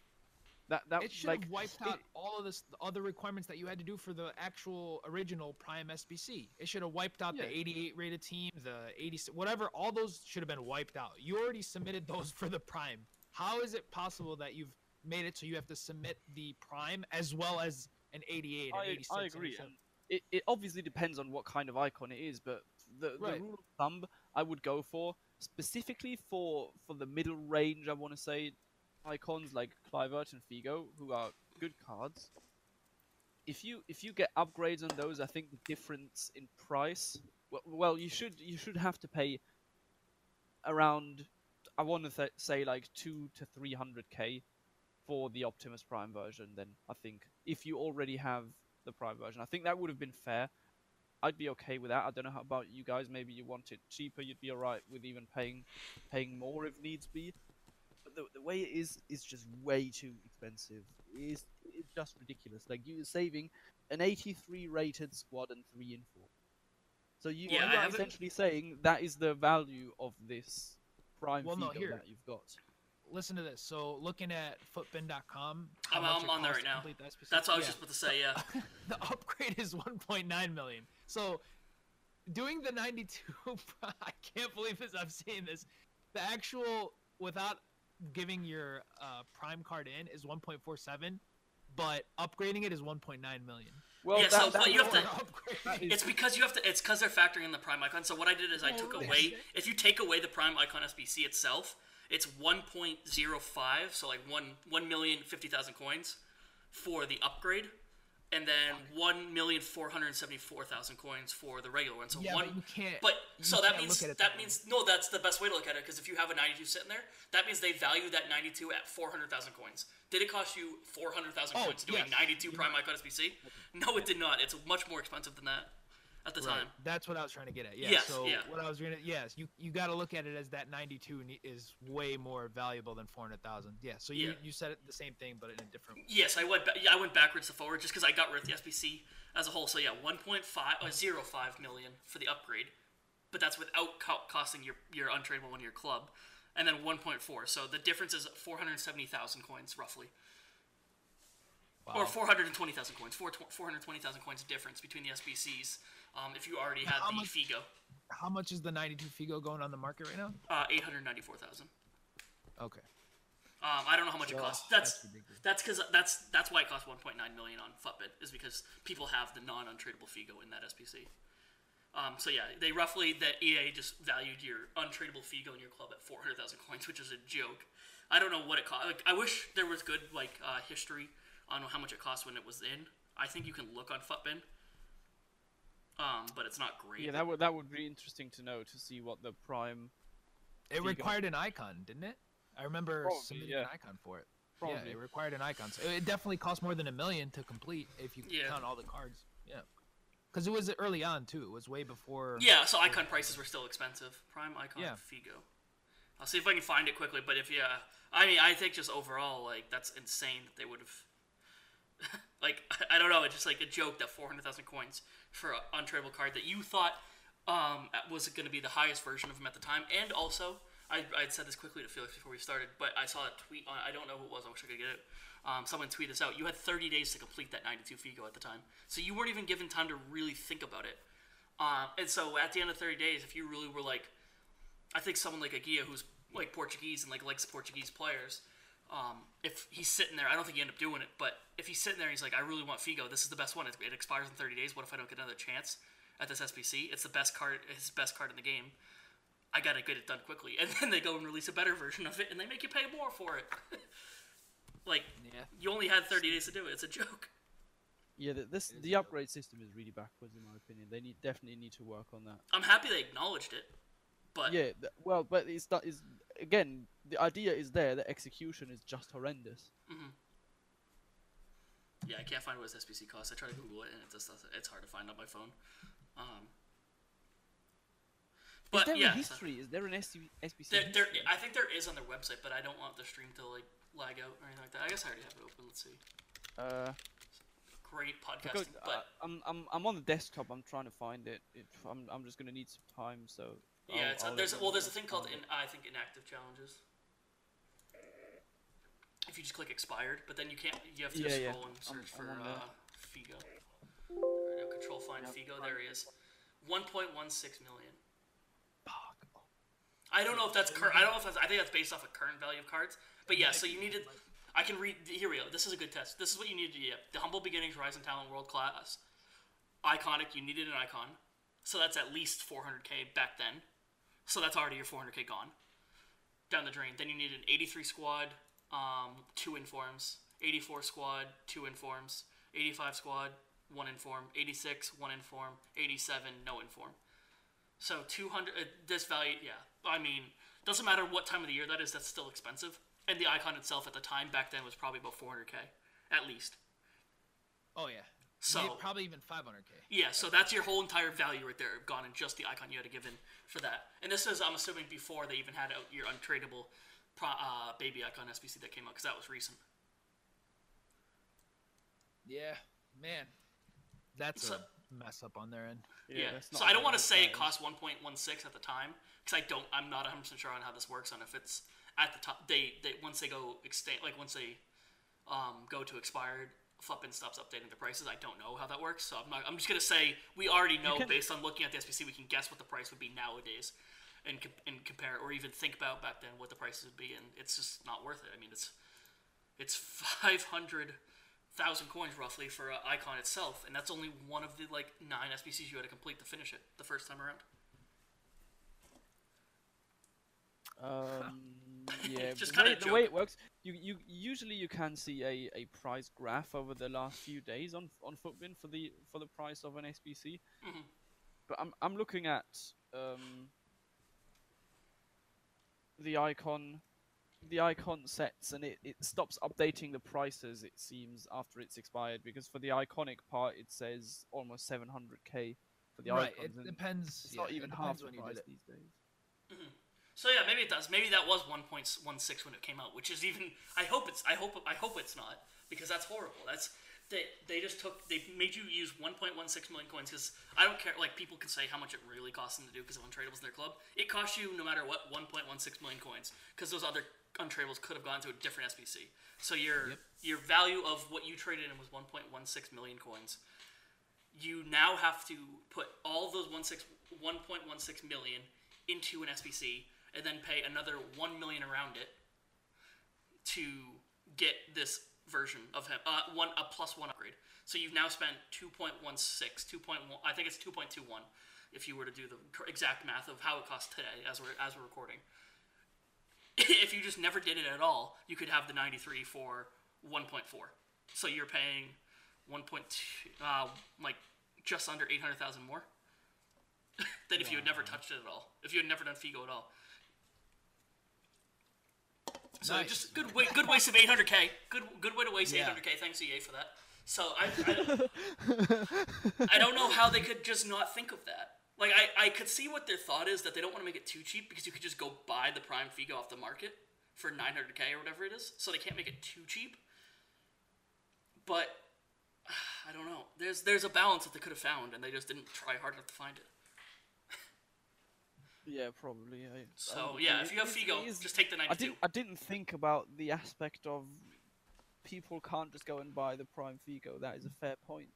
S2: That that
S3: it should
S2: like
S3: have wiped
S2: it-
S3: out all of this the other requirements that you had to do for the actual original prime sbc it should have wiped out
S2: Yeah.
S3: the 88 rated team the 80 whatever all those should have been wiped out you already submitted those for the prime how is it possible that you've made it so you have to submit the prime as well as an 88 and
S2: I,
S3: 86
S2: I agree. And it, it obviously depends on what kind of icon it is, but the,
S3: Right.
S2: the rule of thumb I would go for specifically for for the middle range. I want to say icons like Kluivert and Figo, who are good cards. If you if you get upgrades on those, I think the difference in price. Well, well you should you should have to pay around. I want to say like two to three hundred k for the Optimus Prime version. Then I think if you already have the Prime version, I think that would have been fair. I'd be okay with that. I don't know about you guys. Maybe you want it cheaper. You'd be alright with even paying paying more if needs be. But the, the way it is is just way too expensive. It's, it's just ridiculous. Like you're saving an 83 rated squad and three inform. So you,
S1: yeah,
S2: you are essentially saying that is the value of this Prime
S3: Well, no, here.
S2: that you've got.
S3: listen to this. So looking at futbin.com, how
S1: I'm- I'm on there right now.
S3: complete the SBC
S1: That's what I was
S3: Yeah.
S1: just about to say, yeah.
S3: the upgrade is 1.9 million. So doing the 92, I can't believe this. I'm seeing this. The actual without giving your uh, prime card in is 1.47, but upgrading it is 1.9 million.
S2: Well,
S1: Yeah,
S2: that,
S1: so-
S2: that
S1: but you have to-
S3: upgrade.
S1: It's because you have to. It's because they're factoring in the prime icon. So what I did is I
S3: Oh,
S1: took
S3: really?
S1: away. If you take away the prime icon SBC itself, it's 1.05. So like one one million fifty thousand coins for the upgrade, and then one million four hundred seventy-four thousand coins for the regular one. So
S3: Yeah,
S1: one,
S3: but you can't.
S1: but
S3: you
S1: so that
S3: can't
S1: means
S3: look at it
S1: that
S3: that way.
S1: means no, that's the best way to look at it because if you have a 92 sitting there, that means they value that 92 at 400,000 coins. Did it cost you 400,000
S3: Oh,
S1: coins to do
S3: yes.
S1: a 92 Prime Icon SBC? No, it did not. It's much more expensive than that at the
S3: Right.
S1: time.
S3: That's what I was trying to get at. Yeah.
S1: Yes,
S3: so
S1: yeah.
S3: what I was gonna yes, you you got to look at it as that 92 is way more valuable than 400,000. Yeah. So you
S1: Yeah.
S3: you said it the same thing but in a different. way.
S1: Yes, I went. Ba- I went backwards to forward just because I got rid of the SBC as a whole. So yeah, 1.5 uh, 0.5 million for the upgrade, but that's without co- costing your your untradeable one of your club, and then 1.4. So the difference is 470,000 coins roughly.
S3: Wow.
S1: Or 420,000 coins. Four, 420,000 coins difference between the SBCs um, if you already have
S3: How
S1: the
S3: much-
S1: Figo.
S3: How much is the 92 Figo going on the market right now?
S1: Uh, 894,000.
S3: Okay.
S1: Um, I don't know how much it costs. That's
S3: that's
S1: that's because that's that's why it costs 1.9 million on Futbin is because people have the non-untradeable Figo in that SBC. Um, so yeah, they roughly that EA just valued your untradeable Figo in your club at 400,000 coins, which is a joke. I don't know what it cost. Like, I wish there was good like uh, history on how much it cost when it was in. I think you can look on Futbin. Um, but it's not great.
S2: Yeah, that would that would be interesting to know to see what the prime.
S3: It
S2: Figo.
S3: required an icon, didn't it? I remember
S2: Probably,
S3: submitting
S2: yeah.
S3: an icon for it.
S2: Probably.
S3: Yeah, it required an icon. So it definitely cost more than a million to complete if you
S1: Yeah.
S3: count all the cards. Yeah. Because it was early on too. It was way before.
S1: Yeah, so icon prices were still expensive. Prime icon
S3: Yeah.
S1: Figo. I'll see if I can find it quickly, but if yeah, I mean, I think just overall, like that's insane that they would have. like I don't know, it's just like a joke that four hundred thousand coins for an untradeable card that you thought um, was going to be the highest version of them at the time, and also I I said this quickly to Felix before we started, but I saw a tweet on I don't know who it was. I wish I could get it. Um, someone tweeted this out. You had 30 days to complete that 92 Figo at the time, so you weren't even given time to really think about it. Um, and so at the end of 30 days, if you really were like, I think someone like Aguia, who's like Portuguese and like likes Portuguese players, um, if he's sitting there, I don't think he end up doing it, but if he's sitting there, and he's like, I really want Figo. This is the best one. It, it expires in 30 days. What if I don't get another chance at this SBC? It's the best card. His best card in the game. I gotta get it done quickly, and then they go and release a better version of it, and they make you pay more for it. like
S3: Yeah.
S1: you only had 30 days to do it. It's a joke.
S2: Yeah, the, this the upgrade system is really backwards in my opinion. They need definitely need to work on that.
S1: I'm happy they acknowledged it, but
S2: Yeah, th- well, but it's that is again the idea is there. The execution is just horrendous.
S1: Yeah, I can't find what his SBC costs. I try to Google it, and it just. It's hard to find on my phone. Um, but
S2: is there
S1: yeah,
S2: a
S1: so-
S2: Is there an SB, SBC?
S1: there, there. I think there is on their website, but I don't want the stream to like lag out or anything like that. I guess I already have it open. Let's see.
S2: Uh,
S1: Great
S2: because
S1: podcasting,
S2: uh,
S1: but
S2: I'm I'm I'm on the desktop. I'm trying to find it. it I'm I'm just gonna need some time. So
S1: yeah, it's there's well, there's a thing called in, I think inactive challenges. If you just click expired, but then you can't. You have to
S2: Yeah,
S1: just
S2: yeah.
S1: scroll and search
S2: I'm
S1: for
S2: on there.
S1: uh, Figo. There we go, Control find Figo. There he is. 1.16 million.
S3: Fuck.
S1: I don't know if that's current. I don't know if that's. I think that's based off a current value of cards. But yeah, so you needed. I can read. Here we go. This is a good test. This is what you needed to do. The humble beginnings, rise and talent, world class, iconic. You needed an icon, so that's at least 400k back then. So that's already your 400k gone down the drain. Then you need an 83 squad, um, two informs, 84 squad, two informs, 85 squad, one inform, 86 one inform, 87 no inform. So 200, uh, this value, yeah. I mean, doesn't matter what time of the year that is, that's still expensive. And the icon itself at the time back then was probably about 400k, at least.
S3: Oh yeah.
S1: So-
S3: Maybe- probably even 500k.
S1: Yeah, so that's your whole entire value right there, gone in just the icon you had to give in for that. And this is, I'm assuming, before they even had out your untradeable pro, uh, baby icon SBC that came out, because that was recent.
S3: Yeah, man. That's
S1: So-
S3: a mess up on their end.
S1: Yeah.
S2: that's
S1: So I don't want to say it cost 1.16 at the time because I don't. I'm not 100 percent sure on how this works on if it's at the top. They they once they go extinct, like once they um, go to expired, Futbin stops updating the prices. I don't know how that works, so I'm not. I'm just gonna say we already know
S2: can-
S1: based on looking at the SBC. we can guess what the price would be nowadays, and and compare or even think about back then what the prices would be, and it's just not worth it. I mean, it's it's 500 thousand coins roughly for an icon itself, and that's only one of the like nine SBCs you had to complete to finish it the first time around.
S2: Um, Yeah,
S1: just
S2: the
S1: kind
S2: way,
S1: of
S2: the way it works, you, you usually you can see a, a price graph over the last few days on on Futbin for the for the price of an SBC.
S1: Mhm.
S2: But I'm I'm looking at um the icon the icon sets and it, it stops updating the prices it seems after it's expired because for the iconic part it says almost 700k for the
S3: right.
S2: icons
S3: It depends.
S2: it's
S3: yeah,
S2: not
S3: it
S2: even half the price these days.
S1: So yeah, maybe it does. Maybe that was 1.16 when it came out, which is even. I hope it's. I hope. I hope it's not because that's horrible. That's they. They just took. They made you use 1.16 million coins because I don't care. Like people can say how much it really costs them to do because of untradables in their club. It costs you no matter what 1.16 million coins because those other untradables could have gone to a different SBC. So your
S3: Yep.
S1: your value of what you traded in was 1.16 million coins. You now have to put all those 16 1.16 million into an SBC and then pay another 1 million around it to get this version of him uh, one a plus one upgrade. So you've now spent 2.16 2.1 i think it's 2.21 if you were to do the exact math of how it costs today as we're as we're recording. If you just never did it at all you could have the 93 for 1.4 so you're paying 1.2 uh, like just under 800000 more than if you had never touched it at all if you had never done figo at all so
S3: Nice.
S1: just good way, good waste of 800k. Good good way to waste
S3: Yeah.
S1: 800k. Thanks EA for that. So I, I, I don't know how they could just not think of that. Like I, I could see what their thought is that they don't want to make it too cheap because you could just go buy the Prime Figo off the market for 900k or whatever it is. So they can't make it too cheap. But I don't know. There's there's a balance that they could have found and they just didn't try hard enough to find it.
S2: Yeah, probably. I, I
S1: So
S2: would
S1: yeah, if you have Figo,
S2: it is-
S1: just take the 92.
S2: I didn't. I didn't think about the aspect of people can't just go and buy the Prime Figo. That is a fair point.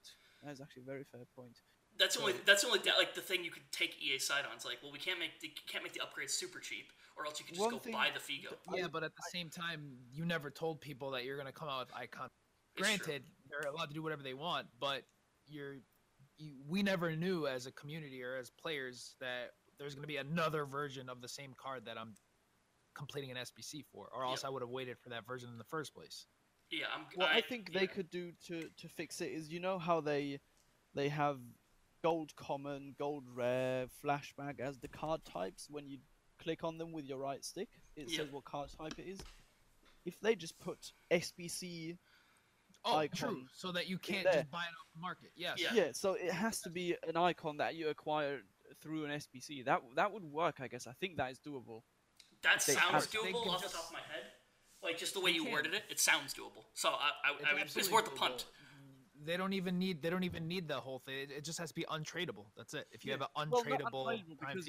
S2: That is actually a very fair point.
S1: That's the only that's only da- like the thing you could take EA side on. It's like, well, we can't make the can't make the upgrades super cheap, or else you can just
S2: One
S1: go
S2: thing-
S1: buy the Figo.
S3: Yeah, but at the same time, you never told people that you're gonna come out with icon. Granted, they're allowed to do whatever they want, but you're you, we never knew as a community or as players that there's gonna be another version of the same card that I'm completing an SBC for, or else
S1: Yep.
S3: I would have waited for that version in the first place.
S1: Yeah, I'm.
S2: What I, think
S1: yeah.
S2: they could do to to fix it is, you know how they they have gold common, gold rare, flashback as the card types. When you click on them with your right stick, it
S1: Yeah.
S2: says what card type it is. If they just put SBC
S3: Oh,
S2: Icon
S3: true. So that you can't just buy it off the market. Yes.
S1: Yeah.
S2: Yeah, so it has to be an icon that you acquire through an SBC. That that would work, I guess. I think that is doable.
S1: that
S2: they
S1: sounds
S2: have-
S1: doable
S3: can
S1: off the top of my head. Like just the way you
S3: can.
S1: worded it, it sounds doable. So I, I, I mean, it's
S3: absolutely
S1: worth a punt.
S3: They don't even need. They don't even need the whole thing. It, it just has to be untradeable. That's it. If you
S2: Yeah.
S3: have an
S2: Well, not
S3: untradeable
S2: untradeable,
S3: Prime
S2: because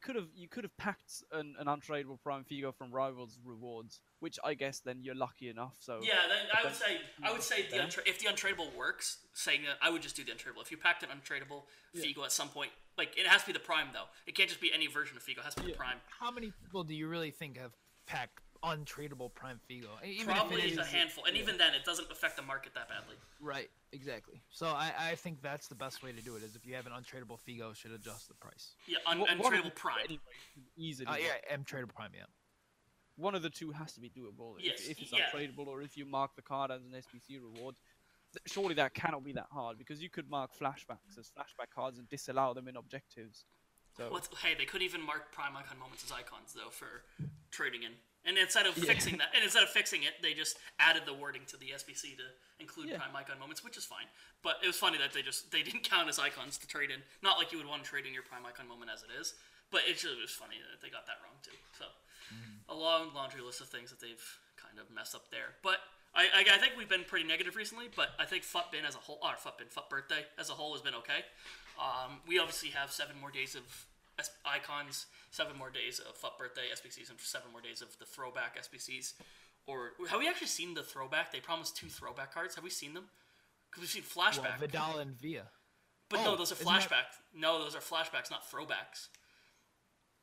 S2: you, could have you could have packed an, an untradeable Prime Figo from Rivals rewards, which I guess then you're lucky enough. So
S1: Yeah, then I would say I would say the
S2: Yeah.
S1: untra- if the untradeable works, saying that I would just do the untradeable. If you packed an untradeable Figo at some point, like it has to be the prime though. It can't just be any version of Figo. It has to be the prime.
S3: How many people do you really think have packed untradeable Prime Figo? Even
S1: Probably
S3: if it is,
S1: a handful, and even then, it doesn't affect the market that badly.
S3: Right. Exactly. So I, I think that's the best way to do it. Is if you have an untradeable Figo, should adjust the price.
S1: Yeah, un-
S2: One- one of the
S1: untradeable
S2: two
S1: prime.
S2: anyway, should easily.
S3: Uh,
S2: work.
S3: yeah, untradeable Prime. Yeah.
S2: One of the two has to be doable. if-
S1: Yes,
S2: if, it's
S1: yeah.
S2: untradeable or if you mark the card as an SBC reward. Surely that cannot be that hard because you could mark flashbacks as flashback cards and disallow them in objectives. So
S1: What's, hey, they could even mark prime icon moments as icons though for trading in. And instead of
S2: Yeah.
S1: fixing that, and instead of fixing it, they just added the wording to the SBC to include
S2: Yeah.
S1: prime icon moments, which is fine. But it was funny that they just they didn't count as icons to trade in. Not like you would want to trade in your prime icon moment as it is, but it just was funny that they got that wrong too. So a long laundry list of things that they've kind of messed up there. But I, I, I think we've been pretty negative recently. But I think Futbin as a whole, or Futbin, Fut Birthday as a whole has been okay. Um, we obviously have seven more days of icons, seven more days of Fut Birthday SBCs, and seven more days of the throwback SBCs. Or have we actually seen the throwback? They promised two throwback cards. Have we seen them? Because we've seen flashback.
S3: Well,
S1: flashback.
S3: Vidal and Villa.
S1: but no,
S3: Oh,
S1: those are
S3: isn't that-
S1: flashbacks. No, those are flashbacks, not throwbacks.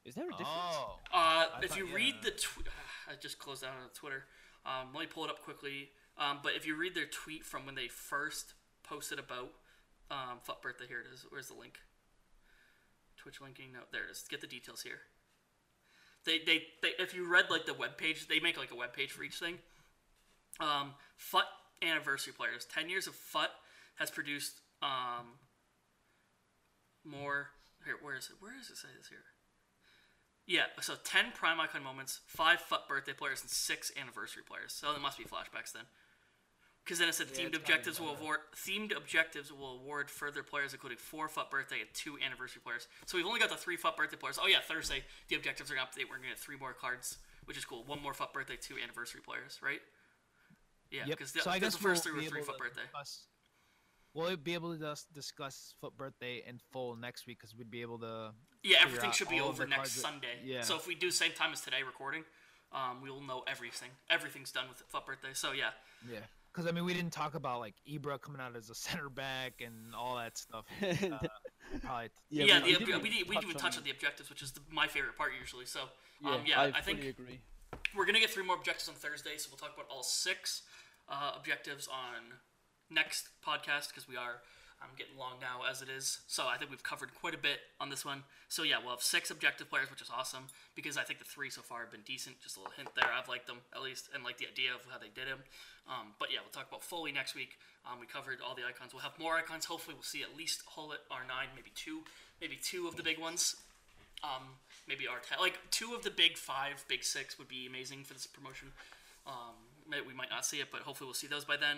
S2: is there a difference?
S3: Oh.
S1: Uh, if
S3: thought-
S1: you read
S3: yeah.
S1: the tweet, I just closed down on Twitter. Um, let me pull it up quickly. Um, but if you read their tweet from when they first posted about um, Fut Birthday, here it is. Where's the link? Twitch linking. No, there it is. Get the details here. They, they, they if you read like the web page, they make like a web page for each thing. Um, FUT anniversary players. Ten years of FUT has produced um, more. Here, where is it? Where does it say this here? Yeah, so ten prime icon moments, five FUT birthday players, and six anniversary players. So there must be flashbacks then. Because then it said
S3: Yeah,
S1: themed
S3: it's gotta be
S1: objectives will award themed objectives will award further players, including four FUT birthday and two anniversary players. So we've only got the three FUT birthday players. Oh yeah, Thursday the objectives are gonna update. We're gonna get three more cards, which is cool. One more FUT birthday, two anniversary players, right? Yeah,
S3: Yep.
S1: because
S3: so I guess
S1: the first
S3: we'll
S1: three were three FUT birthday.
S3: Discuss, we'll be able to dis- discuss FUT birthday in full next week because we'd be able to.
S1: Yeah, everything should be over next
S3: that-
S1: Sunday.
S3: yeah.
S1: So if we do same time as today recording, um, we will know everything. Everything's done with FUT birthday. So yeah,
S3: Yeah. Because I mean, we didn't talk about like Ibra coming out as a center back and all that stuff. Uh, probably.
S1: yeah.
S2: we-
S1: the,
S2: we didn't
S1: we, didn't, we didn't even touch
S2: on
S1: on the objectives, which is the, my favorite part usually. So
S2: Yeah,
S1: um, yeah,
S2: I,
S1: I, think
S2: agree.
S1: we're gonna get three more objectives on Thursday, so we'll talk about all six uh, objectives on next podcast because we are I'm getting long now as it is. So I think we've covered quite a bit on this one. So yeah, we'll have six objective players, which is awesome because I think the three so far have been decent. Just a little hint there. I've liked them at least, and like the idea of how they did them. Um, but yeah, we'll talk about Foley next week. Um, we covered all the icons. We'll have more icons. Hopefully, we'll see at least Gullit R9, maybe two, maybe two of the big ones. Um, maybe R ten, like two of the big five, big six would be amazing for this promotion. Um, we might not see it, but hopefully we'll see those by then.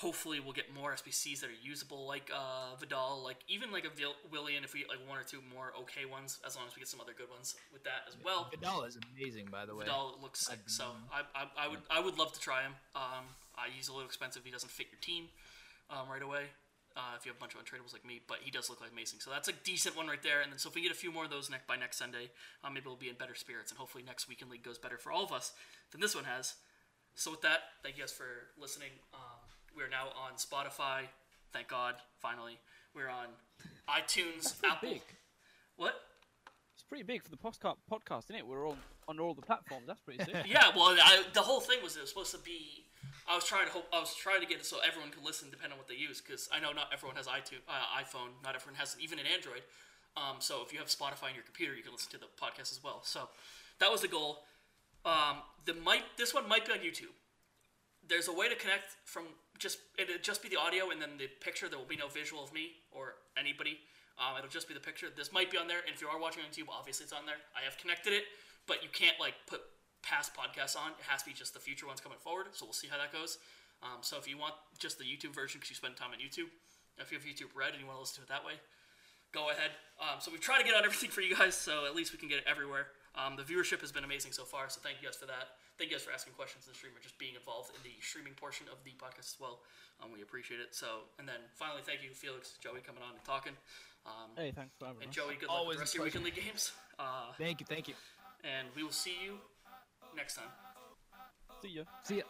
S1: Hopefully we'll get more SBCs that are usable, like uh, Vidal, like even like a Vil- Willian, if we get like one or two more okay ones, as long as we get some other good ones with that as well.
S3: Vidal is amazing, by the way.
S1: Vidal looks sick, so I, I, I would I would love to try him. Um, uh, he's a little expensive. He doesn't fit your team um, right away. Uh, if you have a bunch of untradables like me, but he does look like amazing. So that's a decent one right there. And then so if we get a few more of those next by next Sunday, um, maybe we'll be in better spirits, and hopefully next weekend league goes better for all of us than this one has. So with that, thank you guys for listening. Um, we're now on Spotify. Thank God, finally. We're on iTunes, Apple.
S2: big.
S1: What?
S2: It's pretty big for the postcard podcast, isn't it? We're on on all the platforms. That's pretty sick.
S1: Yeah, well, I, the whole thing was it was supposed to be. I was trying to hope. I was trying to get it so everyone could listen, depending on what they use, because I know not everyone has iTunes, uh, iPhone. Not everyone has even an Android. Um, so if you have Spotify on your computer, you can listen to the podcast as well. So that was the goal. Um, the might this one might be on YouTube. There's a way to connect from just it'll just be the audio and then the picture. There will be no visual of me or anybody. Um, it'll just be the picture. This might be on there, and if you are watching on YouTube, obviously it's on there. I have connected it, but you can't like put past podcasts on. It has to be just the future ones coming forward. So we'll see how that goes. Um, so if you want just the YouTube version because you spend time on YouTube, if you have YouTube Red and you want to listen to it that way, go ahead. Um, so we've tried to get on everything for you guys, so at least we can get it everywhere. Um, the viewership has been amazing so far, so thank you guys for that. Thank you guys for asking questions in the stream or just being involved in the streaming portion of the podcast as well. Um, we appreciate it. So, and then finally, thank you, Felix, Joey, coming on and talking. Um,
S2: Hey, thanks for having
S1: and
S2: us.
S1: Joey, good luck
S3: Always
S1: with the rest of your weekend league games. Uh,
S3: Thank you, thank you.
S1: and we will see you next time.
S2: See ya.
S3: See ya.